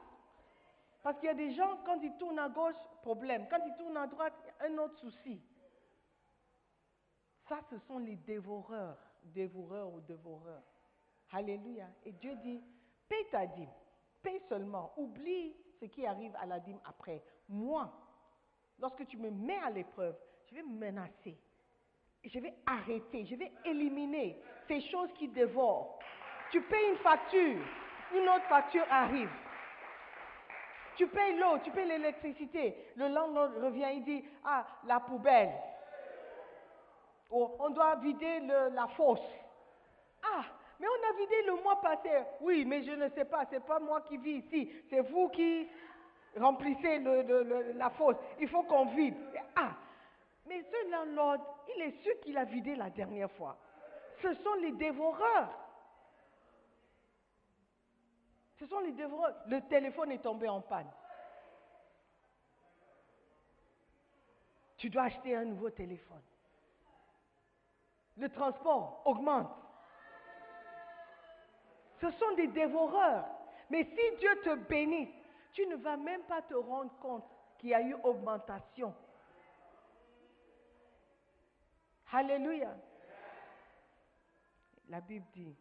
Parce qu'il y a des gens, quand ils tournent à gauche, problème. Quand ils tournent à droite, un autre souci. Ça, ce sont les dévoreurs, dévoreurs ou dévoreurs. Alléluia. Et Dieu dit, paye ta dîme, paye seulement, oublie ce qui arrive à la dîme après. Moi, lorsque tu me mets à l'épreuve, je vais menacer. Je vais arrêter, je vais éliminer ces choses qui dévorent. Tu payes une facture, une autre facture arrive. Tu payes l'eau, tu payes l'électricité. Le lendemain revient, il dit, ah, la poubelle. Oh, on doit vider la fosse. Ah, mais on a vidé le mois passé. Oui, mais je ne sais pas, c'est pas moi qui vis ici. C'est vous qui remplissez la fosse. Il faut qu'on vide. Ah, mais ce landlord, il est sûr qu'il a vidé la dernière fois. Ce sont les dévoreurs. Ce sont les dévoreurs. Le téléphone est tombé en panne. Tu dois acheter un nouveau téléphone. Le transport augmente. Ce sont des dévoreurs. Mais si Dieu te bénit, tu ne vas même pas te rendre compte qu'il y a eu augmentation. Alléluia. La Bible dit,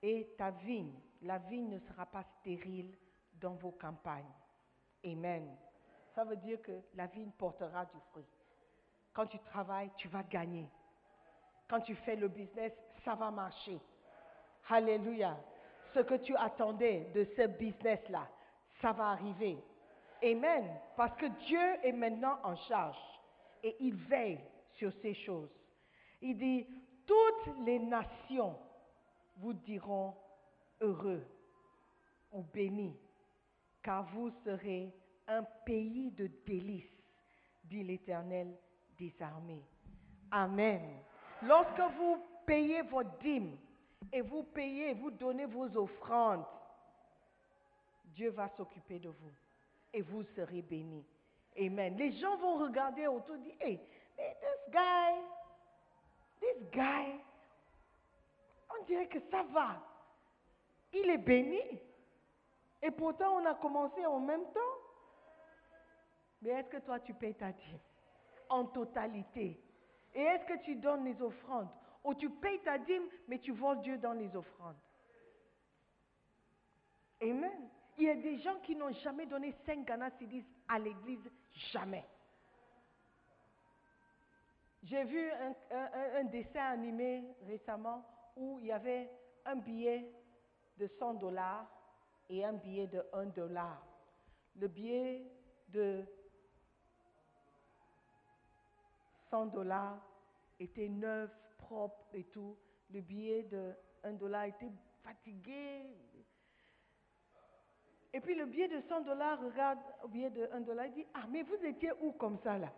et ta vigne, la vigne ne sera pas stérile dans vos campagnes. Amen. Ça veut dire que la vigne portera du fruit. Quand tu travailles, tu vas gagner. Quand tu fais le business, ça va marcher. Alléluia. Ce que tu attendais de ce business-là, ça va arriver. Amen. Parce que Dieu est maintenant en charge et il veille sur ces choses. Il dit, toutes les nations vous diront heureux ou bénis, car vous serez un pays de délices, dit l'Éternel des armées. Amen. Lorsque vous payez votre dîme et vous payez, vous donnez vos offrandes, Dieu va s'occuper de vous et vous serez bénis. Amen. Les gens vont regarder autour et dire, hey, this guy, this guy, on dirait que ça va. Il est béni. Et pourtant, on a commencé en même temps. Mais est-ce que toi, tu payes ta dîme en totalité? Et est-ce que tu donnes les offrandes? Ou tu payes ta dîme, mais tu voles Dieu dans les offrandes? Amen. Il y a des gens qui n'ont jamais donné 5 Ghana à l'église, jamais. J'ai vu un, dessin animé récemment où il y avait un billet de 100 dollars et un billet de 1 dollar. Le billet de 100 dollars était neuf, propre et tout. Le billet de 1 dollar était fatigué. Et puis le billet de 100 dollars regarde au billet de 1 dollar et dit, ah mais vous étiez où comme ça là?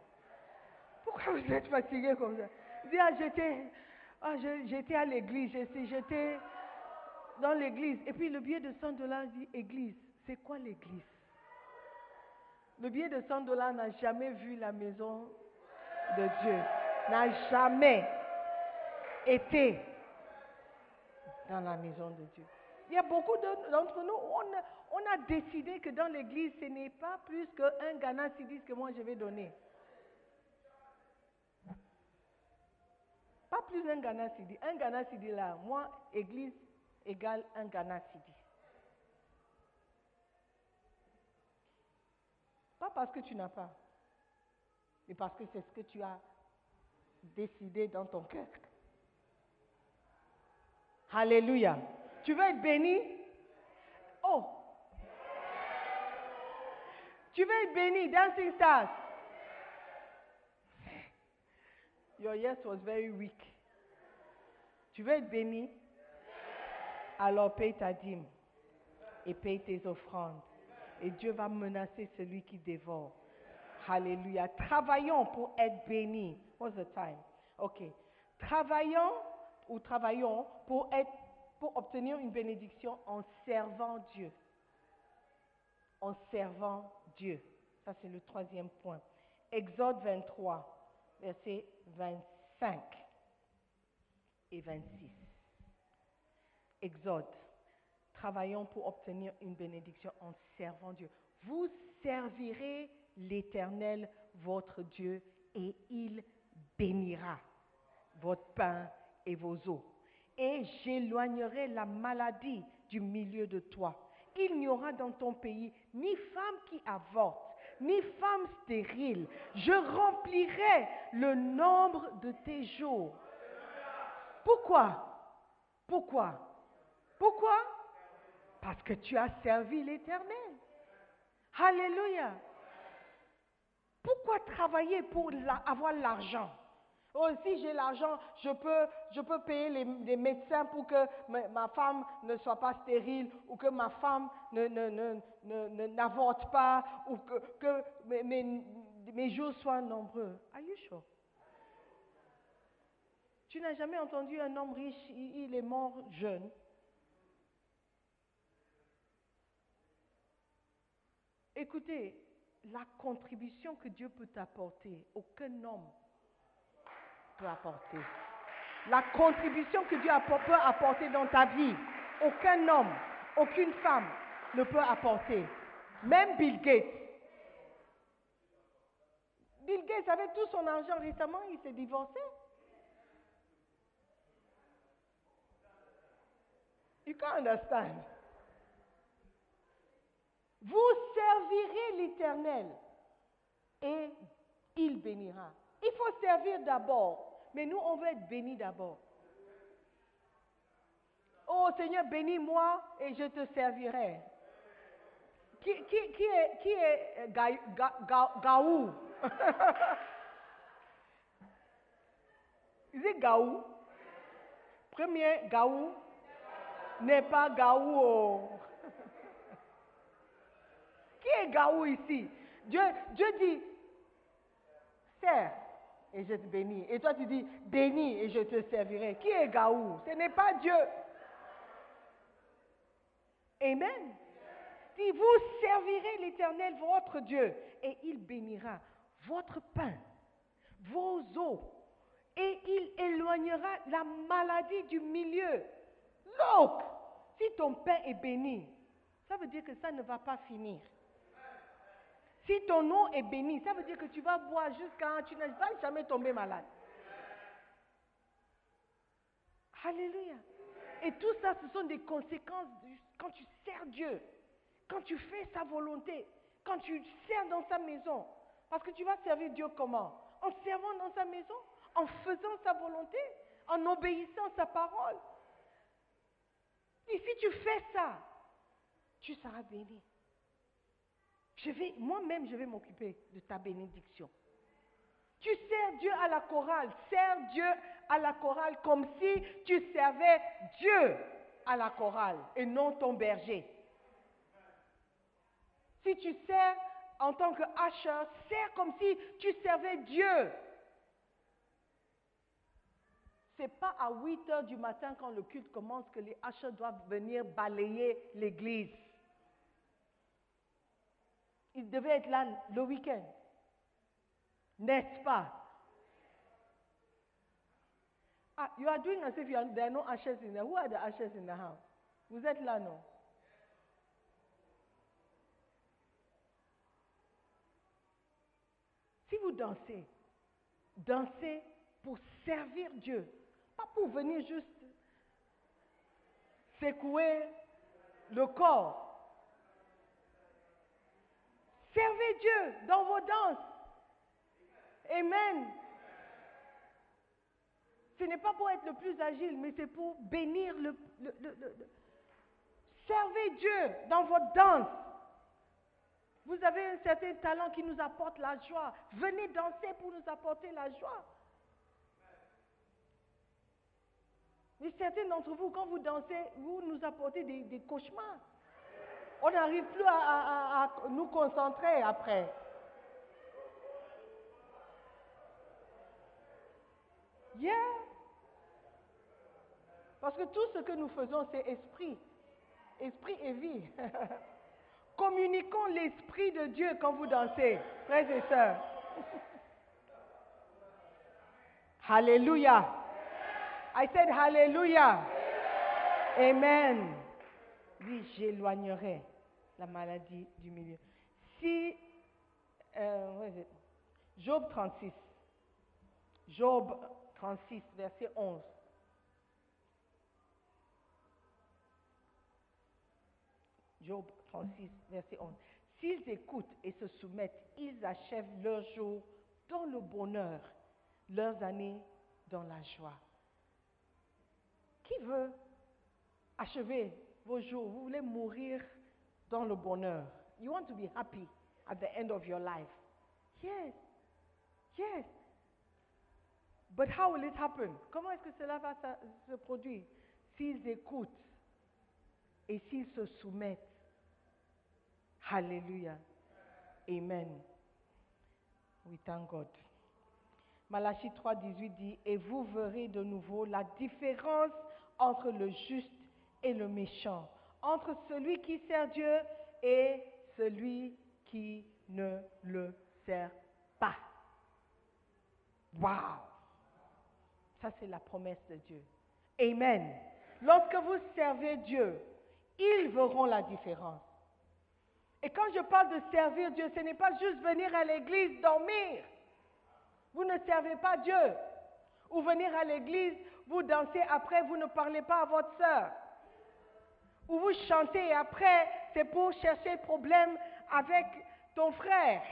Pourquoi vous êtes fatigué comme ça Il dit, ah, j'étais, ah, à l'église, j'étais dans l'église. Et puis le billet de 100 dollars dit, église, c'est quoi l'église? Le billet de 100 dollars n'a jamais vu la maison de Dieu, n'a jamais été dans la maison de Dieu. Il y a beaucoup d'entre nous, on, on a décidé que dans l'église, ce n'est pas plus qu'un Ghana dit que moi je vais donner. Pas plus un Ghana Sidi. Un Ghana Sidi là, moi, église égale un Ghana Sidi. Pas parce que tu n'as pas, mais parce que c'est ce que tu as décidé dans ton cœur. Alléluia. Tu veux être béni? Oh! Tu veux être béni, Dancing Stars? Your yes was very weak. Tu veux être béni? Alors paye ta dîme et paye tes offrandes. Et Dieu va menacer celui qui dévore. Alléluia. Travaillons pour être bénis. What's the time? OK. Travaillons ou travaillons pour, pour obtenir une bénédiction en servant Dieu. En servant Dieu. Ça, c'est le troisième point. Exode 23 versets 25 et 26. Exode. Travaillons pour obtenir une bénédiction en servant Dieu. Vous servirez l'Éternel, votre Dieu, et il bénira votre pain et vos eaux. et j'éloignerai la maladie du milieu de toi. Il n'y aura dans ton pays ni femme qui avorte, ni femme stérile. Je remplirai le nombre de tes jours. Pourquoi? Pourquoi? Pourquoi? Parce que tu as servi l'Éternel. Alléluia. Pourquoi travailler pour avoir l'argent? Oh, si j'ai l'argent, je peux, payer les, médecins pour que ma, femme ne soit pas stérile ou que ma femme ne, n'avorte pas ou que, mes, jours soient nombreux. Are you sure? Tu n'as jamais entendu un homme riche, il est mort jeune. Écoutez, la contribution que Dieu peut t'apporter, aucun homme peut apporter. La contribution que Dieu peut apporter dans ta vie, aucun homme, aucune femme ne peut apporter. Même Bill Gates. Bill Gates, avec tout son argent récemment, il s'est divorcé. You can't understand. Vous servirez l'Éternel et il bénira. Il faut servir d'abord, mais nous, on veut être bénis d'abord. Oh Seigneur, bénis-moi et je te servirai. Qui, est, qui est euh, Ga- Ga- Ga- Gaou? Is it Gaou? Premier Gaou? N'est pas Gaou. oh. Qui est Gaou ici Dieu, Dieu dit, sers et je te bénis. Et toi tu dis, bénis et je te servirai. Qui est Gaou? Ce n'est pas Dieu. Amen. Si vous servirez l'Éternel, votre Dieu, et il bénira votre pain, vos os, et il éloignera la maladie du milieu. Look, si ton pain est béni, ça veut dire que ça ne va pas finir. Si ton eau est bénie, ça veut dire que tu vas boire jusqu'à... Tu ne vas jamais tomber malade. Alléluia. Et tout ça, ce sont des conséquences quand tu sers Dieu, quand tu fais sa volonté, quand tu sers dans sa maison. Parce que tu vas servir Dieu comment? En servant dans sa maison, en faisant sa volonté, en obéissant sa parole? Et si tu fais ça, tu seras béni. Moi-même, je vais m'occuper de ta bénédiction. Tu sers Dieu à la chorale, sers Dieu à la chorale comme si tu servais Dieu à la chorale et non ton berger. Si tu sers en tant que usher, sers comme si tu servais Dieu. C'est pas à 8 heures du matin quand le culte commence que les ushers doivent venir balayer l'église. Ils devaient être là le week-end. N'est-ce pas? Ah, you are doing as if you are, there are no ushers in there. Who are the ushers in the house? Vous êtes là, non? Si vous dansez, dansez pour servir Dieu, pas pour venir juste secouer le corps. Servez Dieu dans vos danses. Amen. Ce n'est pas pour être le plus agile, mais c'est pour bénir le, Servez Dieu dans votre danse. Vous avez un certain talent qui nous apporte la joie. Venez danser pour nous apporter la joie. Mais certains d'entre vous, quand vous dansez, vous nous apportez des cauchemars. On n'arrive plus à, nous concentrer après. Yeah. Parce que tout ce que nous faisons, c'est esprit. Esprit et vie. Communiquons l'esprit de Dieu quand vous dansez, frères et sœurs. Hallelujah. I said hallelujah. Amen lui, j'éloignerai la maladie du milieu. Si, euh, Job 36, Job 36, verset 11. Job 36, verset 11. S'ils écoutent et se soumettent, ils achèvent leurs jours dans le bonheur, leurs années dans la joie. Qui veut achever vos jours Vous voulez mourir dans le bonheur. You want to be happy at the end of your life. Yes. Yes. But how will it happen? Comment est-ce que cela va se produire? S'ils écoutent et s'ils se soumettent. Hallelujah. Amen. We thank God. Malachie 3, 18 dit, et vous verrez de nouveau la différence entre le juste et le méchant, entre celui qui sert Dieu et celui qui ne le sert pas. Wow! Ça, c'est la promesse de Dieu. Amen. Lorsque vous servez Dieu, ils verront la différence. Et quand je parle de servir Dieu, ce n'est pas juste venir à l'église dormir. Vous ne servez pas Dieu. Ou venir à l'église, vous dansez, après vous ne parlez pas à votre soeur. Ou vous chantez et après, c'est pour chercher problème avec ton frère.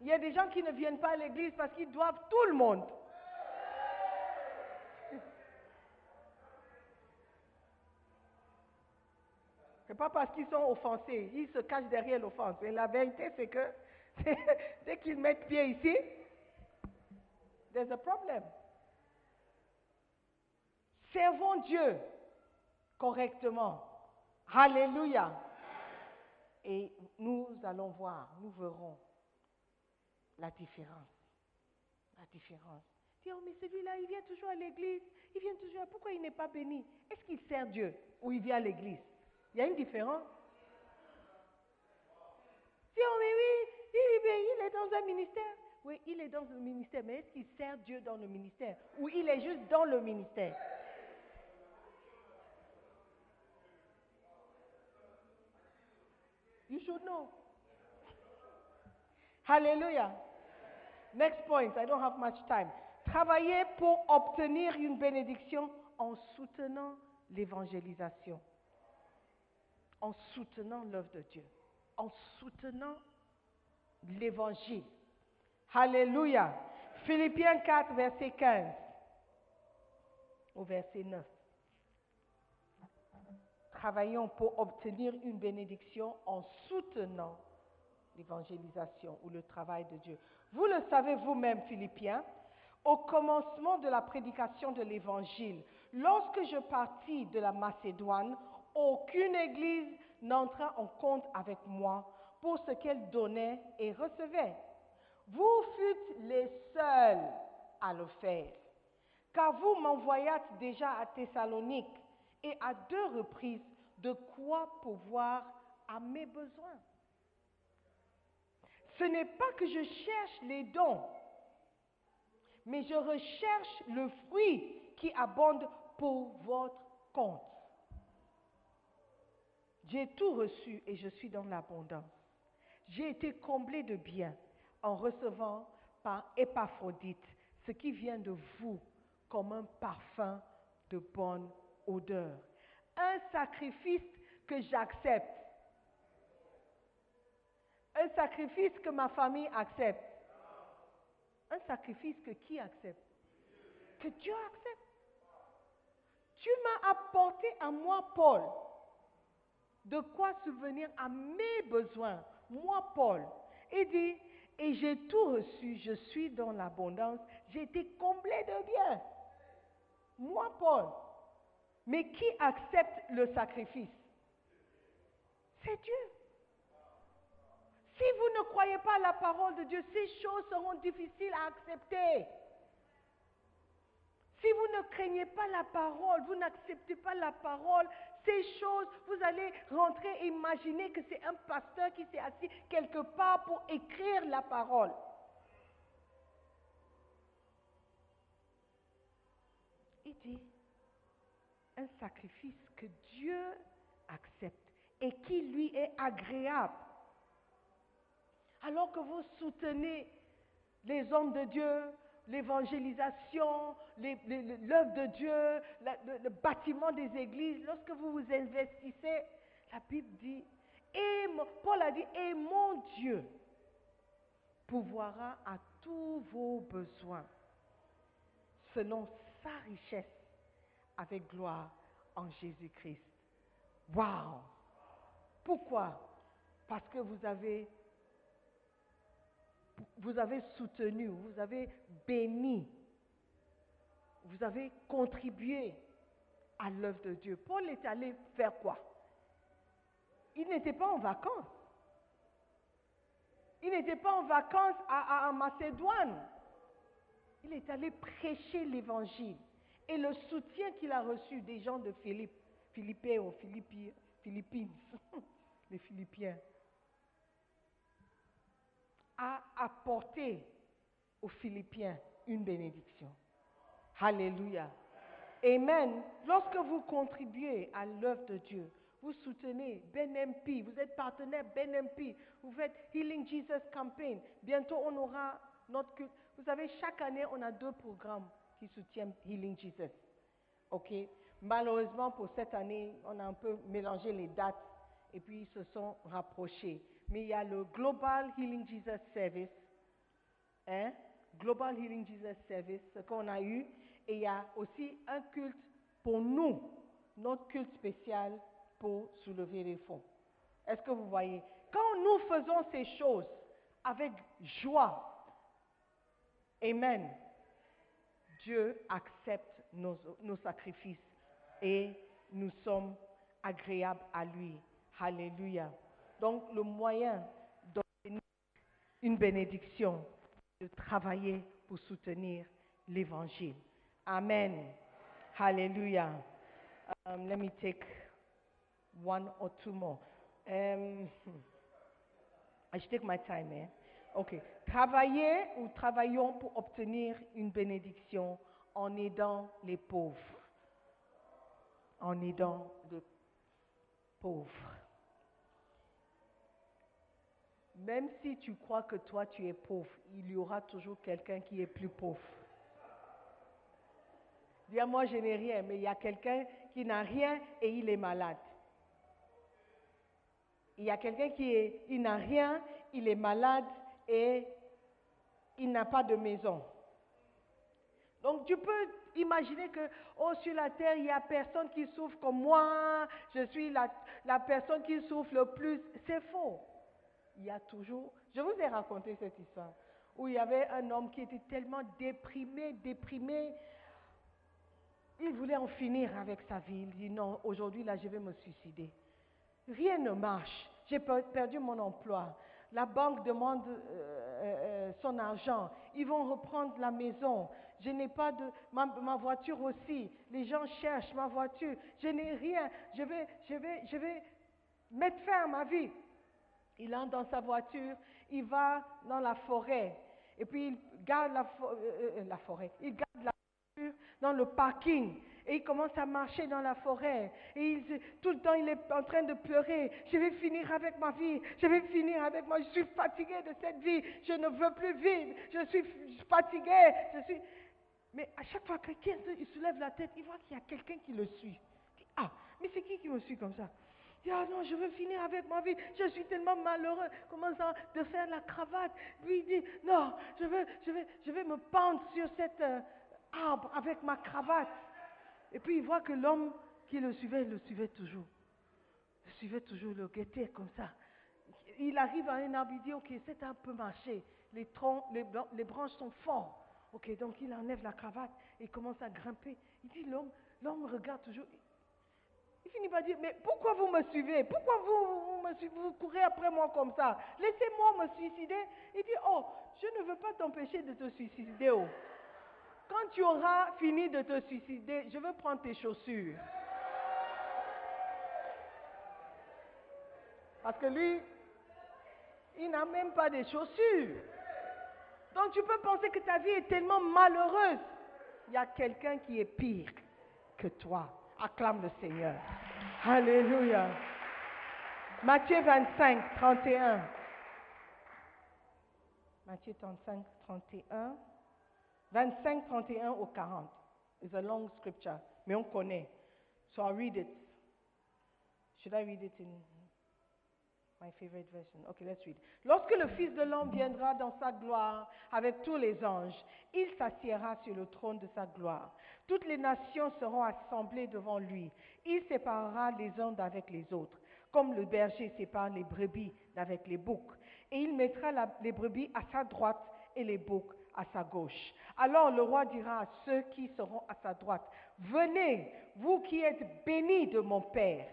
Il y a des gens qui ne viennent pas à l'église parce qu'ils doivent tout le monde. n'est pas parce qu'ils sont offensés, ils se cachent derrière l'offense. Mais la vérité, c'est que dès qu'ils mettent pied ici, there's a problem. Servons Dieu correctement. Alléluia. Et nous allons voir, nous verrons la différence. La différence. Dis, oh, mais celui-là, il vient toujours à l'église, il vient toujours, pourquoi il n'est pas béni? Est-ce qu'il sert Dieu ou il vient à l'église? Il y a une différence? Si on dit oui, il est dans un ministère. Oui, il est dans le ministère, mais est-ce qu'il sert Dieu dans le ministère? Ou il est juste dans le ministère? You should know. Hallelujah. Next point, I don't have much time. Travailler pour obtenir une bénédiction en soutenant l'évangélisation en soutenant l'œuvre de Dieu, en soutenant l'évangile. Alléluia. Philippiens 4, verset 15 au verset 9. Travaillons pour obtenir une bénédiction en soutenant l'évangélisation ou le travail de Dieu. Vous le savez vous-même, Philippiens, au commencement de la prédication de l'évangile, lorsque je partis de la Macédoine, aucune église n'entra en compte avec moi pour ce qu'elle donnait et recevait. Vous fûtes les seuls à le faire, car vous m'envoyâtes déjà à Thessalonique et à deux reprises de quoi pouvoir à mes besoins. Ce n'est pas que je cherche les dons, mais je recherche le fruit qui abonde pour votre compte. J'ai tout reçu et je suis dans l'abondance. J'ai été comblé de bien en recevant par Épaphrodite ce qui vient de vous comme un parfum de bonne odeur. Un sacrifice que j'accepte. Un sacrifice que ma famille accepte. Un sacrifice que qui accepte? Que Dieu accepte. Tu m'as apporté à moi, Paul, de quoi subvenir à mes besoins, moi Paul. Il dit, et j'ai tout reçu, je suis dans l'abondance, j'ai été comblé de bien. Moi Paul. Mais qui accepte le sacrifice? C'est Dieu. Si vous ne croyez pas à la parole de Dieu, ces choses seront difficiles à accepter. Si vous ne craignez pas la parole, vous n'acceptez pas la parole, ces choses, vous allez rentrer et imaginer que c'est un pasteur qui s'est assis quelque part pour écrire la parole. Il dit, un sacrifice que Dieu accepte et qui lui est agréable. Alors que vous soutenez les hommes de Dieu, l'évangélisation, l'œuvre de Dieu, le, bâtiment des églises, lorsque vous vous investissez, la Bible dit, et Paul a dit, et mon Dieu pourvoira à tous vos besoins selon sa richesse avec gloire en Jésus-Christ. Wow! Pourquoi? Parce que vous avez, vous avez soutenu, vous avez béni, vous avez contribué à l'œuvre de Dieu. Paul est allé faire quoi? Il n'était pas en vacances. Il n'était pas en vacances à, à- Macédoine. Il est allé prêcher l'évangile. Et le soutien qu'il a reçu des gens de Philippe, ou Philippi- Philippines, les Philippiens, a apporté aux Philippiens une bénédiction. Alléluia. Amen. Lorsque vous contribuez à l'œuvre de Dieu, vous soutenez BenMP, vous êtes partenaire BenMP, vous faites Healing Jesus Campaign. Bientôt, on aura notre culte. Vous savez, chaque année, on a deux programmes qui soutiennent Healing Jesus. OK? Malheureusement, pour cette année, on a un peu mélangé les dates et puis ils se sont rapprochés. Mais il y a le Global Healing Jesus Service hein, Global Healing Jesus Service, ce qu'on a eu, et il y a aussi un culte pour nous, notre culte spécial pour soulever les fonds. Est-ce que vous voyez? Quand nous faisons ces choses avec joie, Amen, Dieu accepte nos, sacrifices et nous sommes agréables à lui. Alléluia. Donc le moyen d'obtenir une bénédiction, de travailler pour soutenir l'évangile. Amen. Hallelujah. Um, let me take one or two more. Um, I should take my time, eh? OK. Travailler ou travaillons pour obtenir une bénédiction en aidant les pauvres. En aidant les pauvres. Même si tu crois que toi tu es pauvre, il y aura toujours quelqu'un qui est plus pauvre. Dis moi je n'ai rien, mais il y a quelqu'un qui n'a rien et il est malade. Il y a quelqu'un qui est, il n'a rien, il est malade et il n'a pas de maison. Donc tu peux imaginer que, oh, sur la terre, il n'y a personne qui souffre comme moi, je suis la, la personne qui souffre le plus. C'est faux. Il y a toujours, je vous ai raconté cette histoire, où il y avait un homme qui était tellement déprimé, déprimé, il voulait en finir avec sa vie. Il dit, non, aujourd'hui, là, je vais me suicider. Rien ne marche. J'ai per- perdu mon emploi. La banque demande euh, euh, son argent. Ils vont reprendre la maison. Je n'ai pas de... Ma, voiture aussi. Les gens cherchent ma voiture. Je n'ai rien. Je vais, je, vais, je vais mettre fin à ma vie. Il entre dans sa voiture. Il va dans la forêt. Et puis il garde euh, euh, la forêt. Il garde la voiture dans le parking. Et il commence à marcher dans la forêt. Et tout le temps, il est en train de pleurer. Je vais finir avec ma vie. Je vais finir avec moi. Je suis fatigué de cette vie. Je ne veux plus vivre. Je suis fatigué. Je suis... Mais à chaque fois que quelqu'un il soulève la tête, il voit qu'il y a quelqu'un qui le suit. Il dit, ah, mais c'est qui qui me suit comme ça? Ah non, je veux finir avec ma vie. Je suis tellement malheureux. Commençant de faire la cravate. Puis il dit, non, je veux, je vais, je me pendre sur cet euh, arbre avec ma cravate. Et puis il voit que l'homme qui le suivait, le suivait toujours. Le suivait toujours, le guettait comme ça. Il arrive à un arbre, il dit, ok, cet arbre peut marcher. Les troncs, les, bran- les branches sont forts. Ok, donc il enlève la cravate et commence à grimper. Il dit, l'homme, l'homme regarde toujours. Il finit par dire, mais pourquoi vous me suivez? Pourquoi vous, vous me suivez? Vous courez après moi comme ça Laissez-moi me suicider. Il dit, oh, je ne veux pas t'empêcher de te suicider. oh. Quand tu auras fini de te suicider, je veux prendre tes chaussures. Parce que lui, il n'a même pas de chaussures. Donc tu peux penser que ta vie est tellement malheureuse. Il y a quelqu'un qui est pire que toi. Acclame le Seigneur. Alléluia. Matthieu 25, 31. Matthieu 35, 31. 25, 31 au 40. It's a long scripture, mais on connaît. So I'll read it. Should I read it in my favorite version? Okay, let's read. Lorsque le Fils de l'homme viendra dans sa gloire avec tous les anges, il s'assiera sur le trône de sa gloire. Toutes les nations seront assemblées devant lui. Il séparera les uns d'avec les autres, comme le berger sépare les brebis d'avec les boucs. Et il mettra les brebis à sa droite et les boucs à sa gauche. Alors le roi dira à ceux qui seront à sa droite, venez, vous qui êtes bénis de mon Père,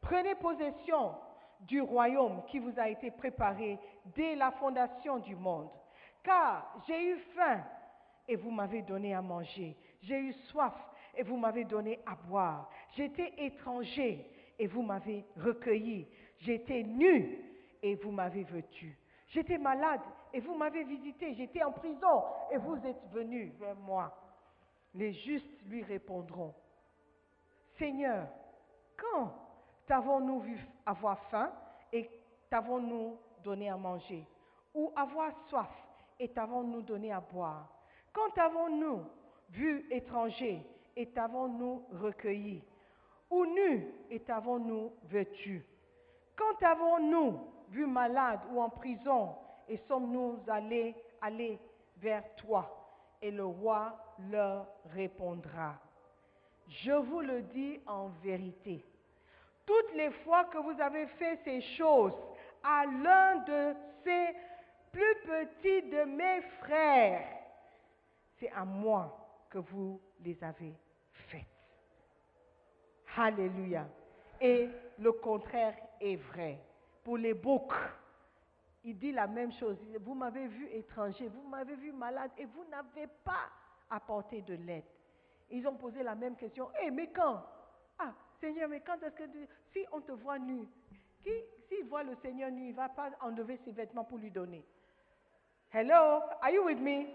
prenez possession du royaume qui vous a été préparé dès la fondation du monde. Car j'ai eu faim et vous m'avez donné à manger. J'ai eu soif et vous m'avez donné à boire. J'étais étranger et vous m'avez recueilli. J'étais nu et vous m'avez vêtu. J'étais malade et vous m'avez visité. J'étais en prison et vous êtes venu vers moi. Les justes lui répondront, Seigneur, quand t'avons-nous vu avoir faim et t'avons-nous donné à manger? Ou avoir soif et t'avons-nous donné à boire? Quand t'avons-nous vu étranger et t'avons-nous recueilli Ou nu et t'avons-nous vêtu Quand avons-nous vu malade ou en prison et sommes-nous allés, allés vers toi? Et le roi leur répondra. Je vous le dis en vérité. Toutes les fois que vous avez fait ces choses à l'un de ces plus petits de mes frères, c'est à moi que vous les avez faites. Alléluia. Et le contraire est vrai. Pour les boucs, il dit la même chose. Vous m'avez vu étranger, vous m'avez vu malade et vous n'avez pas apporté de l'aide. Ils ont posé la même question. Eh, mais quand? Ah, Seigneur, mais quand est-ce que si on te voit nu, qui, s'il voit le Seigneur nu, il ne va pas enlever ses vêtements pour lui donner. Hello, are you with me?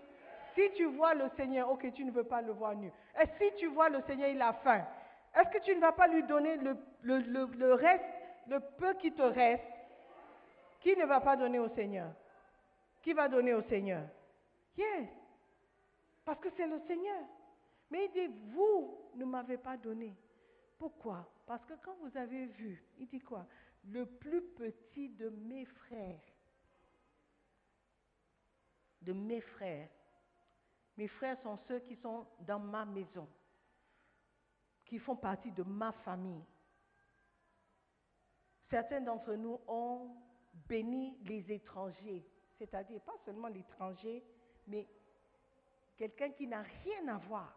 Si tu vois le Seigneur, ok, tu ne veux pas le voir nu. Et si tu vois le Seigneur, il a faim, est-ce que tu ne vas pas lui donner le reste, le peu qui te reste? Qui ne va pas donner au Seigneur? Qui va donner au Seigneur? Yes. Parce que c'est le Seigneur. Mais il dit, vous ne m'avez pas donné. Pourquoi? Parce que quand vous avez vu, il dit quoi? Le plus petit de mes frères, de mes frères, mes frères sont ceux qui sont dans ma maison, qui font partie de ma famille. Certains d'entre nous ont béni les étrangers, c'est-à-dire pas seulement l'étranger, mais quelqu'un qui n'a rien à voir.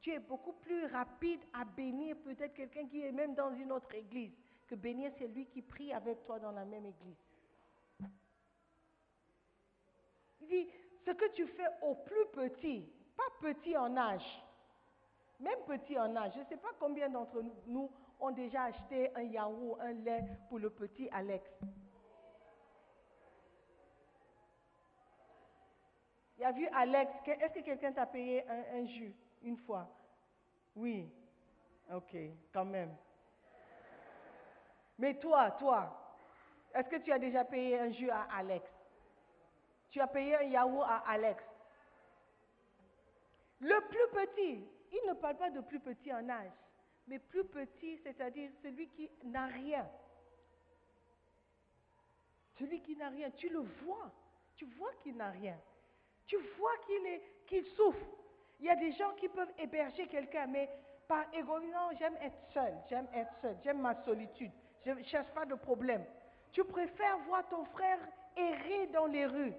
Tu es beaucoup plus rapide à bénir peut-être quelqu'un qui est même dans une autre église que bénir celui qui prie avec toi dans la même église. Il dit, ce que tu fais au plus petit, pas petit en âge, même petit en âge, je ne sais pas combien d'entre nous ont déjà acheté un yaourt, un lait pour le petit Alex. A vu Alex, est-ce que quelqu'un t'a payé un, un jus une fois? Oui. Ok, quand même. Mais toi, toi, est-ce que tu as déjà payé un jus à Alex? Tu as payé un yaourt à Alex? Le plus petit, il ne parle pas de plus petit en âge, mais plus petit, c'est-à-dire celui qui n'a rien. Celui qui n'a rien, tu le vois. Tu vois qu'il n'a rien. Tu vois qu'il souffre. Il y a des gens qui peuvent héberger quelqu'un, mais par égoïsme, j'aime être seul, j'aime être seul, j'aime ma solitude, je ne cherche pas de problème. Tu préfères voir ton frère errer dans les rues.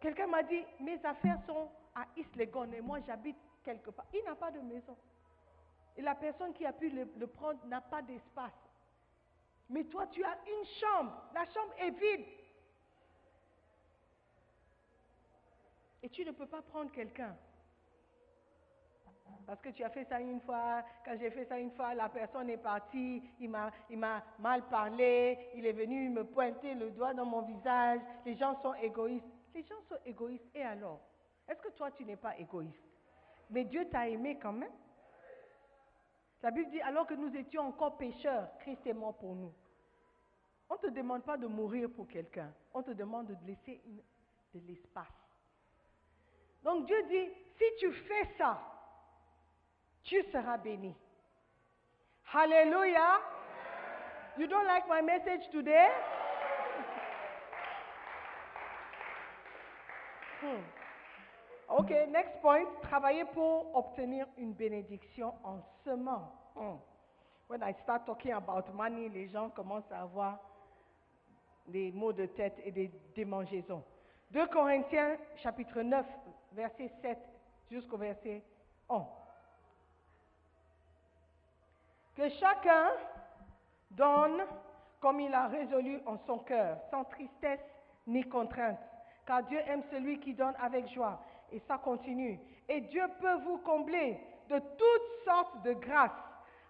Quelqu'un m'a dit, mes affaires sont à Islegon et moi j'habite quelque part. Il n'a pas de maison. Et la personne qui a pu le prendre n'a pas d'espace. Mais toi, tu as une chambre. La chambre est vide. Et tu ne peux pas prendre quelqu'un. Parce que tu as fait ça une fois, quand j'ai fait ça une fois, la personne est partie, il m'a, mal parlé, il est venu me pointer le doigt dans mon visage, les gens sont égoïstes. Les gens sont égoïstes, et alors? Est-ce que toi tu n'es pas égoïste? Mais Dieu t'a aimé quand même. La Bible dit, alors que nous étions encore pécheurs, Christ est mort pour nous. On ne te demande pas de mourir pour quelqu'un, on te demande de laisser de l'espace. Donc Dieu dit, si tu fais ça, tu seras béni. Hallelujah. You don't like my message today? Hmm. Ok, next point. Travailler pour obtenir une bénédiction en semant. Hmm. When I start talking about money, les gens commencent à avoir des maux de tête et des démangeaisons. 2 Corinthiens chapitre 9, verset 7 jusqu'au verset 11. Que chacun donne comme il a résolu en son cœur, sans tristesse ni contrainte, car Dieu aime celui qui donne avec joie. Et ça continue. Et Dieu peut vous combler de toutes sortes de grâces,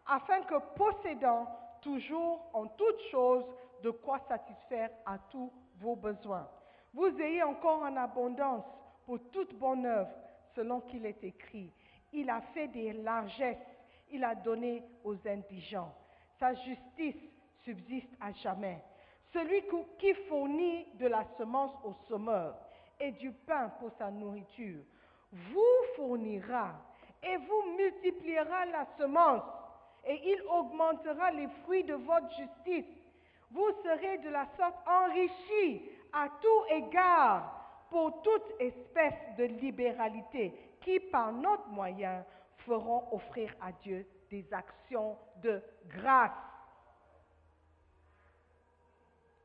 afin que possédant toujours en toutes choses de quoi satisfaire à tous vos besoins. Vous ayez encore en abondance pour toute bonne œuvre, selon qu'il est écrit. Il a fait des largesses, il a donné aux indigents. Sa justice subsiste à jamais. Celui qui fournit de la semence au semeur et du pain pour sa nourriture, vous fournira et vous multipliera la semence et il augmentera les fruits de votre justice. Vous serez de la sorte enrichis à tout égard pour toute espèce de libéralité qui, par notre moyen, feront offrir à Dieu des actions de grâce.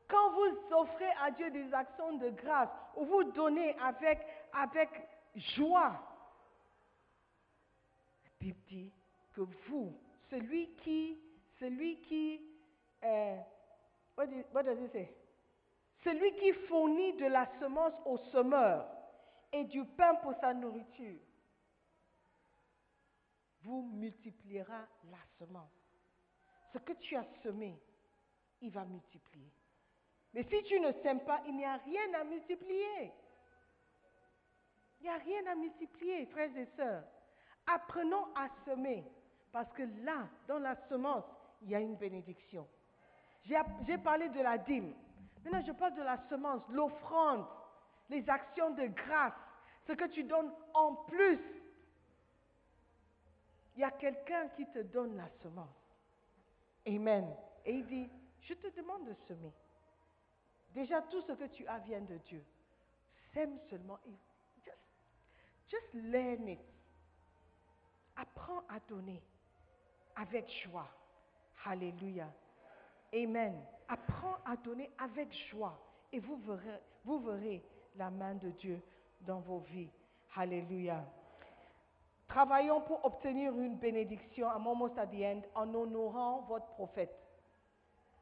Quand vous offrez à Dieu des actions de grâce, ou vous donnez avec, avec joie, la Bible dit que vous, celui qui, celui qui, euh, what does it say? Celui qui fournit de la semence au semeur et du pain pour sa nourriture, vous multipliera la semence. Ce que tu as semé, il va multiplier. Mais si tu ne sèmes pas, il n'y a rien à multiplier. Il n'y a rien à multiplier, frères et sœurs. Apprenons à semer, parce que là, dans la semence, il y a une bénédiction. J'ai parlé de la dîme. Maintenant, je parle de la semence, l'offrande, les actions de grâce, ce que tu donnes en plus. Il y a quelqu'un qui te donne la semence. Amen. Et il dit, je te demande de semer. Déjà, tout ce que tu as vient de Dieu. Sème seulement. Just, just learn it. Apprends à donner avec joie. Alléluia. Amen. Apprends à donner avec joie et vous verrez, la main de Dieu dans vos vies. Alléluia. Travaillons pour obtenir une bénédiction at the end en honorant votre prophète.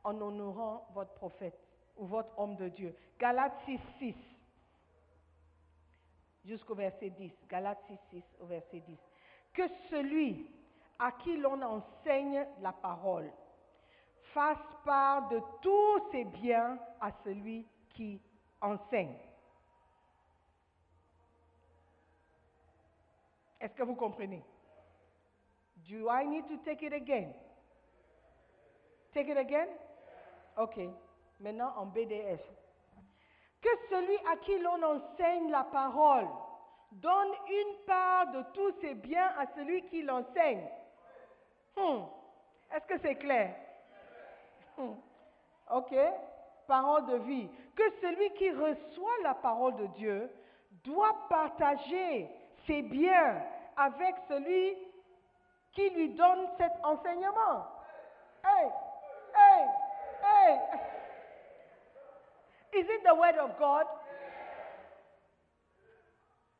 En honorant votre prophète ou votre homme de Dieu. Galates 6, 6 jusqu'au verset 10. Galates 6, 6 au verset 10. Que celui à qui l'on enseigne la parole fasse part de tous ses biens à celui qui enseigne. Est-ce que vous comprenez? Do I need to take it again? Take it again? Ok. Maintenant en BDF. Que celui à qui l'on enseigne la parole donne une part de tous ses biens à celui qui l'enseigne. Hmm. Est-ce que c'est clair? Ok? Parole de vie. Que celui qui reçoit la parole de Dieu doit partager ses biens avec celui qui lui donne cet enseignement. Hey, hey, hey. Is it the word of God?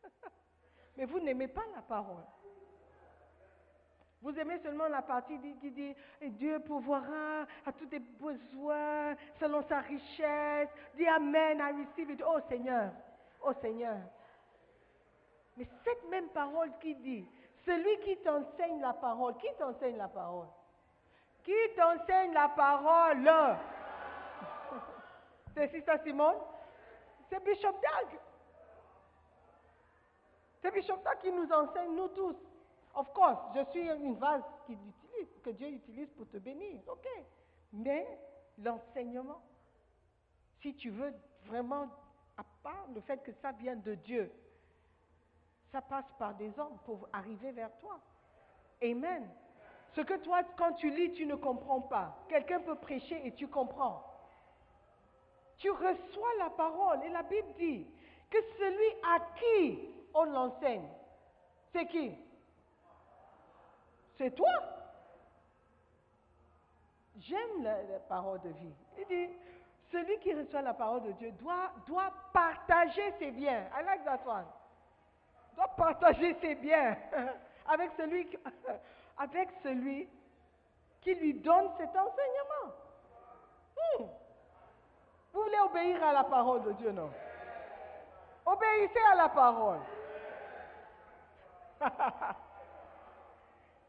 Mais vous n'aimez pas la parole. Vous aimez seulement la partie qui- dit Et Dieu pourvoira à tous tes besoins selon sa richesse. Dis Amen, I receive it. Oh Seigneur, oh Seigneur. Mais cette même parole qui dit Celui qui t'enseigne la parole, qui t'enseigne la parole? Qui t'enseigne la parole? C'est Sister Simone? C'est Bishop Dag. C'est Bishop Dag qui nous enseigne, nous tous. Of course, je suis une vase qu'il utilise, que Dieu utilise pour te bénir, ok. Mais l'enseignement, si tu veux vraiment, à part le fait que ça vient de Dieu, ça passe par des hommes pour arriver vers toi. Amen. Ce que toi, quand tu lis, tu ne comprends pas. Quelqu'un peut prêcher et tu comprends. Tu reçois la parole et la Bible dit que celui à qui on l'enseigne, c'est qui? C'est toi. J'aime la, parole de vie. Il dit, celui qui reçoit la parole de Dieu doit, doit partager ses biens. I like that one. Doit partager ses biens avec celui, qui- avec celui qui lui donne cet enseignement. Hmm. Vous voulez obéir à la parole de Dieu, non? Obéissez à la parole.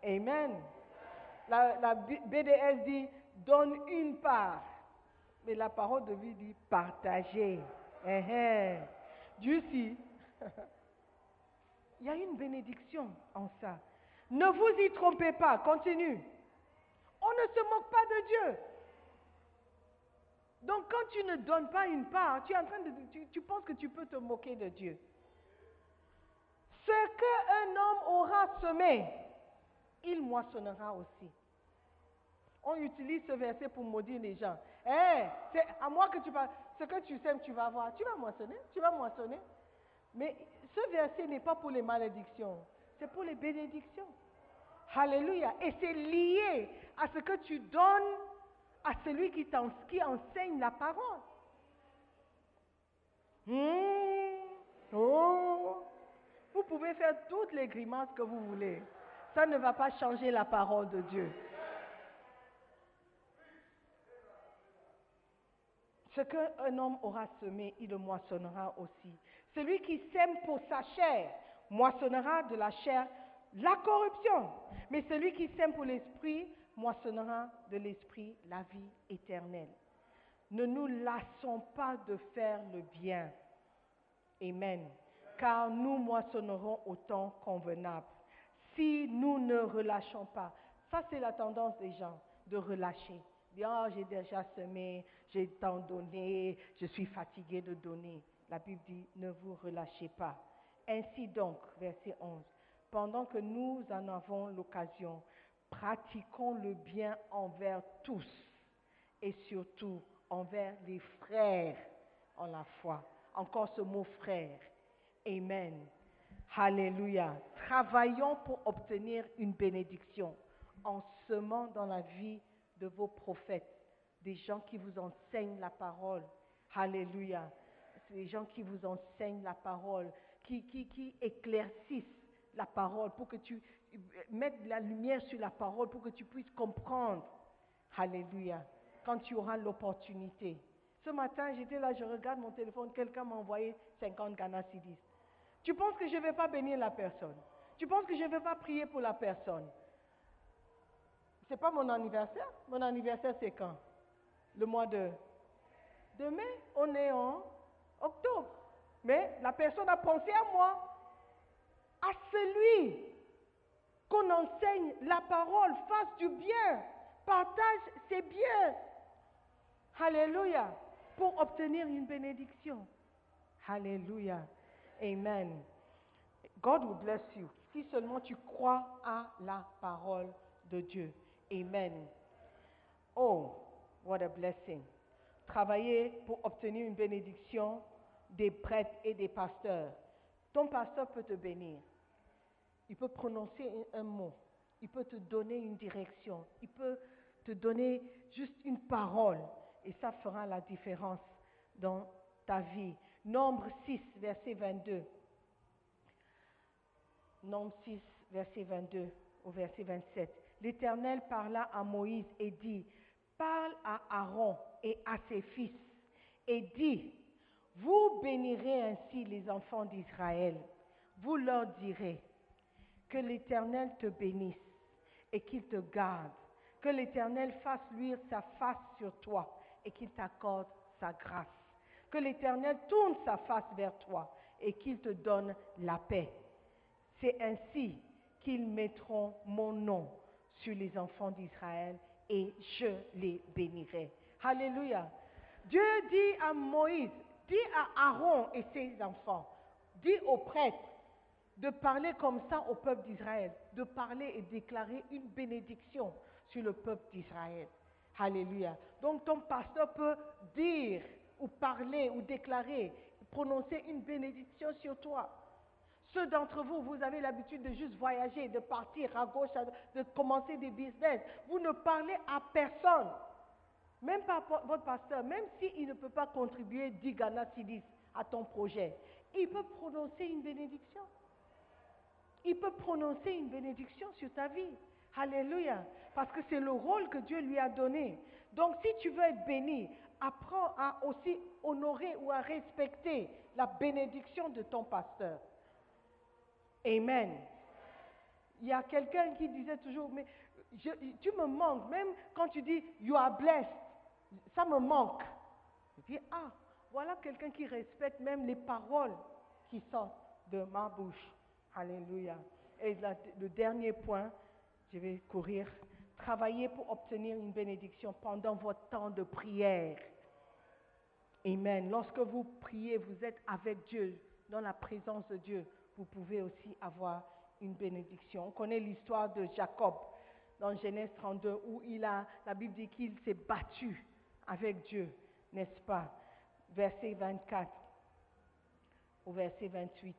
Amen. La, BDS dit donne une part. Mais la parole de vie dit partager. Eh, eh. Dieu si. Il y a une bénédiction en ça. Ne vous y trompez pas. Continue. On ne se moque pas de Dieu. Donc quand tu ne donnes pas une part, tu es en train de, tu, tu penses que tu peux te moquer de Dieu. Ce qu'un homme aura semé, il moissonnera aussi. On utilise ce verset pour maudire les gens. Eh, c'est à moi que tu parles. Ce que tu sèmes, tu vas avoir. Tu vas moissonner, tu vas moissonner. Mais ce verset n'est pas pour les malédictions, c'est pour les bénédictions. Alléluia. Et c'est lié à ce que tu donnes à celui qui, qui enseigne la parole. Hmm. Oh. Vous pouvez faire toutes les grimaces que vous voulez. Ça ne va pas changer la parole de Dieu. Ce qu'un homme aura semé, il le moissonnera aussi. Celui qui sème pour sa chair, moissonnera de la chair la corruption. Mais celui qui sème pour l'esprit, moissonnera de l'esprit la vie éternelle. Ne nous lassons pas de faire le bien. Amen. Car nous moissonnerons au temps convenable. Si nous ne relâchons pas, ça c'est la tendance des gens, de relâcher. Ah, j'ai déjà semé, j'ai tant donné, je suis fatigué de donner. La Bible dit, ne vous relâchez pas. Ainsi donc, verset 11, pendant que nous en avons l'occasion, pratiquons le bien envers tous et surtout envers les frères en la foi. Encore ce mot frère. Amen. Alléluia. Travaillons pour obtenir une bénédiction en semant dans la vie de vos prophètes, des gens qui vous enseignent la parole. Alléluia. Des gens qui vous enseignent la parole, qui, qui, qui éclaircissent la parole pour que tu mettes la lumière sur la parole pour que tu puisses comprendre. Alléluia. Quand tu auras l'opportunité. Ce matin, j'étais là, je regarde mon téléphone, quelqu'un m'a envoyé 50 Ghana Cedis. Tu penses que je ne vais pas bénir la personne Tu penses que je ne vais pas prier pour la personne Ce n'est pas mon anniversaire. Mon anniversaire, c'est quand? Le mois de... De mai, on est en octobre. Mais la personne a pensé à moi, à celui qu'on enseigne la parole, fasse du bien, partage ses biens. Alléluia. Pour obtenir une bénédiction. Alléluia. Amen. God will bless you. Si seulement tu crois à la parole de Dieu. Amen. Oh, what a blessing. Travailler pour obtenir une bénédiction des prêtres et des pasteurs. Ton pasteur peut te bénir. Il peut prononcer un un mot. Il peut te donner une direction. Il peut te donner juste une parole. Et ça fera la différence dans ta vie. Nombre 6, verset 22. Nombre 6, verset 22 au verset 27. L'Éternel parla à Moïse et dit, parle à Aaron et à ses fils et dit, vous bénirez ainsi les enfants d'Israël. Vous leur direz, que l'Éternel te bénisse et qu'il te garde. Que l'Éternel fasse luire sa face sur toi et qu'il t'accorde sa grâce. Que l'Éternel tourne sa face vers toi et qu'il te donne la paix. C'est ainsi qu'ils mettront mon nom sur les enfants d'Israël et je les bénirai. Alléluia. Dieu dit à Moïse, dit à Aaron et ses enfants, dit aux prêtres, de parler comme ça au peuple d'Israël, de parler et déclarer une bénédiction sur le peuple d'Israël. Alléluia. Donc ton pasteur peut dire ou parler ou déclarer, prononcer une bénédiction sur toi. Ceux d'entre vous, vous avez l'habitude de juste voyager, de partir à gauche, de commencer des business. Vous ne parlez à personne. Même pas votre pasteur, même s'il ne peut pas contribuer 10 Ghana Cedis à ton projet, il peut prononcer une bénédiction. Il peut prononcer une bénédiction sur ta vie. Alléluia. Parce que c'est le rôle que Dieu lui a donné. Donc si tu veux être béni, apprends à aussi honorer ou à respecter la bénédiction de ton pasteur. Amen. Il y a quelqu'un qui disait toujours, mais tu me manques, même quand tu dis you are blessed, ça me manque. Je dis, ah, voilà quelqu'un qui respecte même les paroles qui sortent de ma bouche. Alléluia. Et le dernier point, je vais courir. Travaillez pour obtenir une bénédiction pendant votre temps de prière. Amen. Lorsque vous priez, vous êtes avec Dieu, dans la présence de Dieu, vous pouvez aussi avoir une bénédiction. On connaît l'histoire de Jacob dans Genèse 32 où il a, la Bible dit qu'il s'est battu avec Dieu, n'est-ce pas? Verset 24 au verset 28.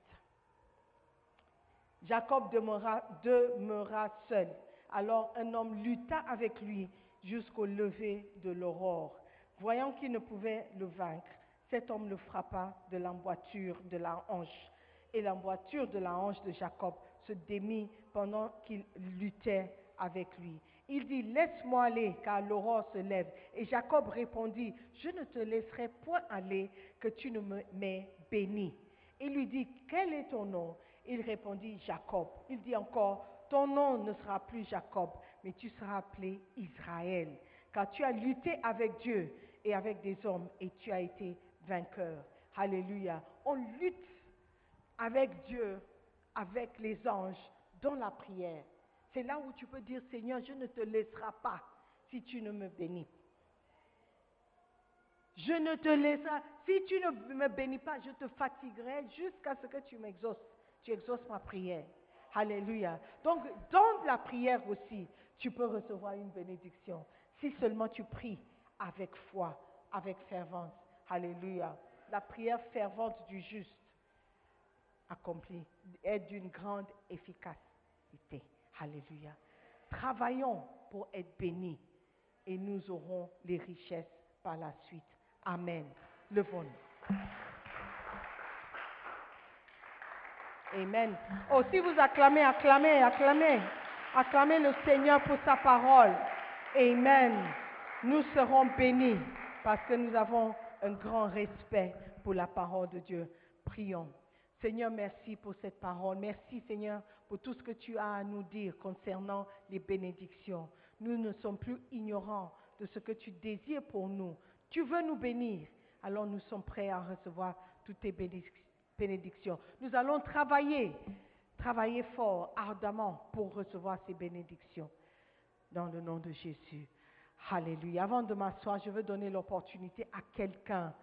Jacob demeura seul. Alors un homme lutta avec lui jusqu'au lever de l'aurore. Voyant qu'il ne pouvait le vaincre, cet homme le frappa de l'emboîture de la hanche. Et l'emboîture de la hanche de Jacob se démit pendant qu'il luttait avec lui. Il dit, laisse-moi aller, car l'aurore se lève. Et Jacob répondit, je ne te laisserai point aller, que tu ne m'aies béni. Il lui dit, quel est ton nom? Il répondit, Jacob. Il dit encore, ton nom ne sera plus Jacob, mais tu seras appelé Israël, car tu as lutté avec Dieu et avec des hommes, et tu as été vainqueur. Alléluia. On lutte avec Dieu, avec les anges, dans la prière. C'est là où tu peux dire, Seigneur, je ne te laisserai pas si tu ne me bénis. Je ne te laisserai, si tu ne me bénis pas, je te fatiguerai jusqu'à ce que tu m'exauces. Tu exauces ma prière. Alléluia. Donc, dans la prière aussi, tu peux recevoir une bénédiction. Si seulement tu pries avec foi, avec fervence. Alléluia. La prière fervente du juste accomplie est d'une grande efficacité. Alléluia. Travaillons pour être bénis et nous aurons les richesses par la suite. Amen. Levons-nous. Amen. Oh, si vous acclamez, acclamez, acclamez. Acclamez le Seigneur pour sa parole. Amen. Nous serons bénis parce que nous avons un grand respect pour la parole de Dieu. Prions. Seigneur, merci pour cette parole. Merci, Seigneur, pour tout ce que tu as à nous dire concernant les bénédictions. Nous ne sommes plus ignorants de ce que tu désires pour nous. Tu veux nous bénir. Alors nous sommes prêts à recevoir toutes tes bénédictions bénédictions. Nous allons travailler, travailler fort, ardemment pour recevoir ces bénédictions. Dans le nom de Jésus. Alléluia. Avant de m'asseoir, je veux donner l'opportunité à quelqu'un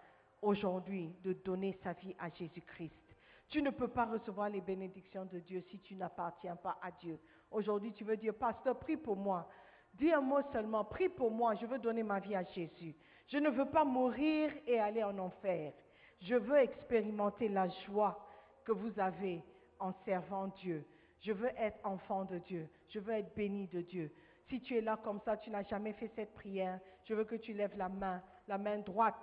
aujourd'hui de donner sa vie à Jésus-Christ. Tu ne peux pas recevoir les bénédictions de Dieu si tu n'appartiens pas à Dieu. Aujourd'hui, tu veux dire, pasteur, prie pour moi. Dis un mot seulement, prie pour moi, je veux donner ma vie à Jésus. Je ne veux pas mourir et aller en enfer. Je veux expérimenter la joie que vous avez en servant Dieu. Je veux être enfant de Dieu. Je veux être béni de Dieu. Si tu es là comme ça, tu n'as jamais fait cette prière, je veux que tu lèves la main, la main droite,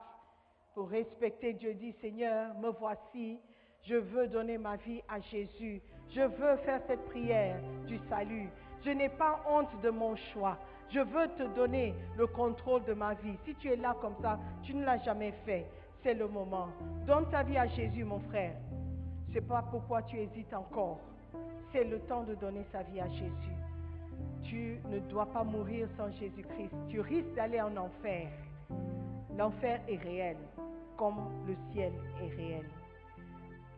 pour respecter Dieu. Dis, Seigneur, me voici. Je veux donner ma vie à Jésus. Je veux faire cette prière du salut. Je n'ai pas honte de mon choix. Je veux te donner le contrôle de ma vie. Si tu es là comme ça, tu ne l'as jamais fait c'est le moment. Donne ta vie à Jésus, mon frère. Je ne pas pourquoi tu hésites encore. C'est le temps de donner sa vie à Jésus. Tu ne dois pas mourir sans Jésus-Christ. Tu risques d'aller en enfer. L'enfer est réel, comme le ciel est réel.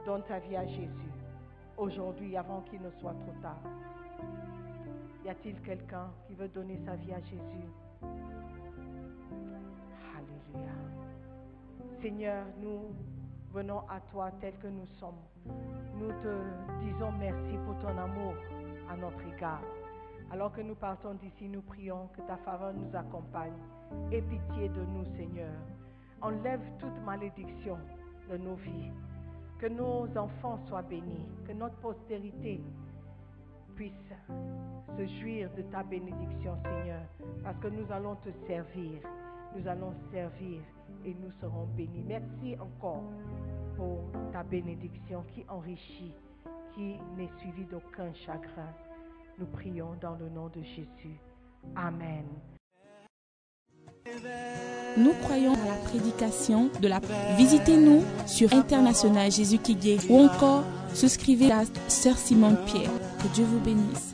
Donne ta vie à Jésus. Aujourd'hui, avant qu'il ne soit trop tard. Y a-t-il quelqu'un qui veut donner sa vie à Jésus? Alléluia. Seigneur, nous venons à toi tel que nous sommes. Nous te disons merci pour ton amour à notre égard. Alors que nous partons d'ici, nous prions que ta faveur nous accompagne. Aie pitié de nous, Seigneur. Enlève toute malédiction de nos vies. Que nos enfants soient bénis. Que notre postérité puisse se jouir de ta bénédiction, Seigneur. Parce que nous allons te servir. Nous allons servir et nous serons bénis. Merci encore pour ta bénédiction qui enrichit, qui n'est suivie d'aucun chagrin. Nous prions dans le nom de Jésus. Amen. Nous croyons à la prédication de la... Visitez-nous sur International Jésus qui guérit ou encore souscrivez à Sœur Simone Pierre. Que Dieu vous bénisse.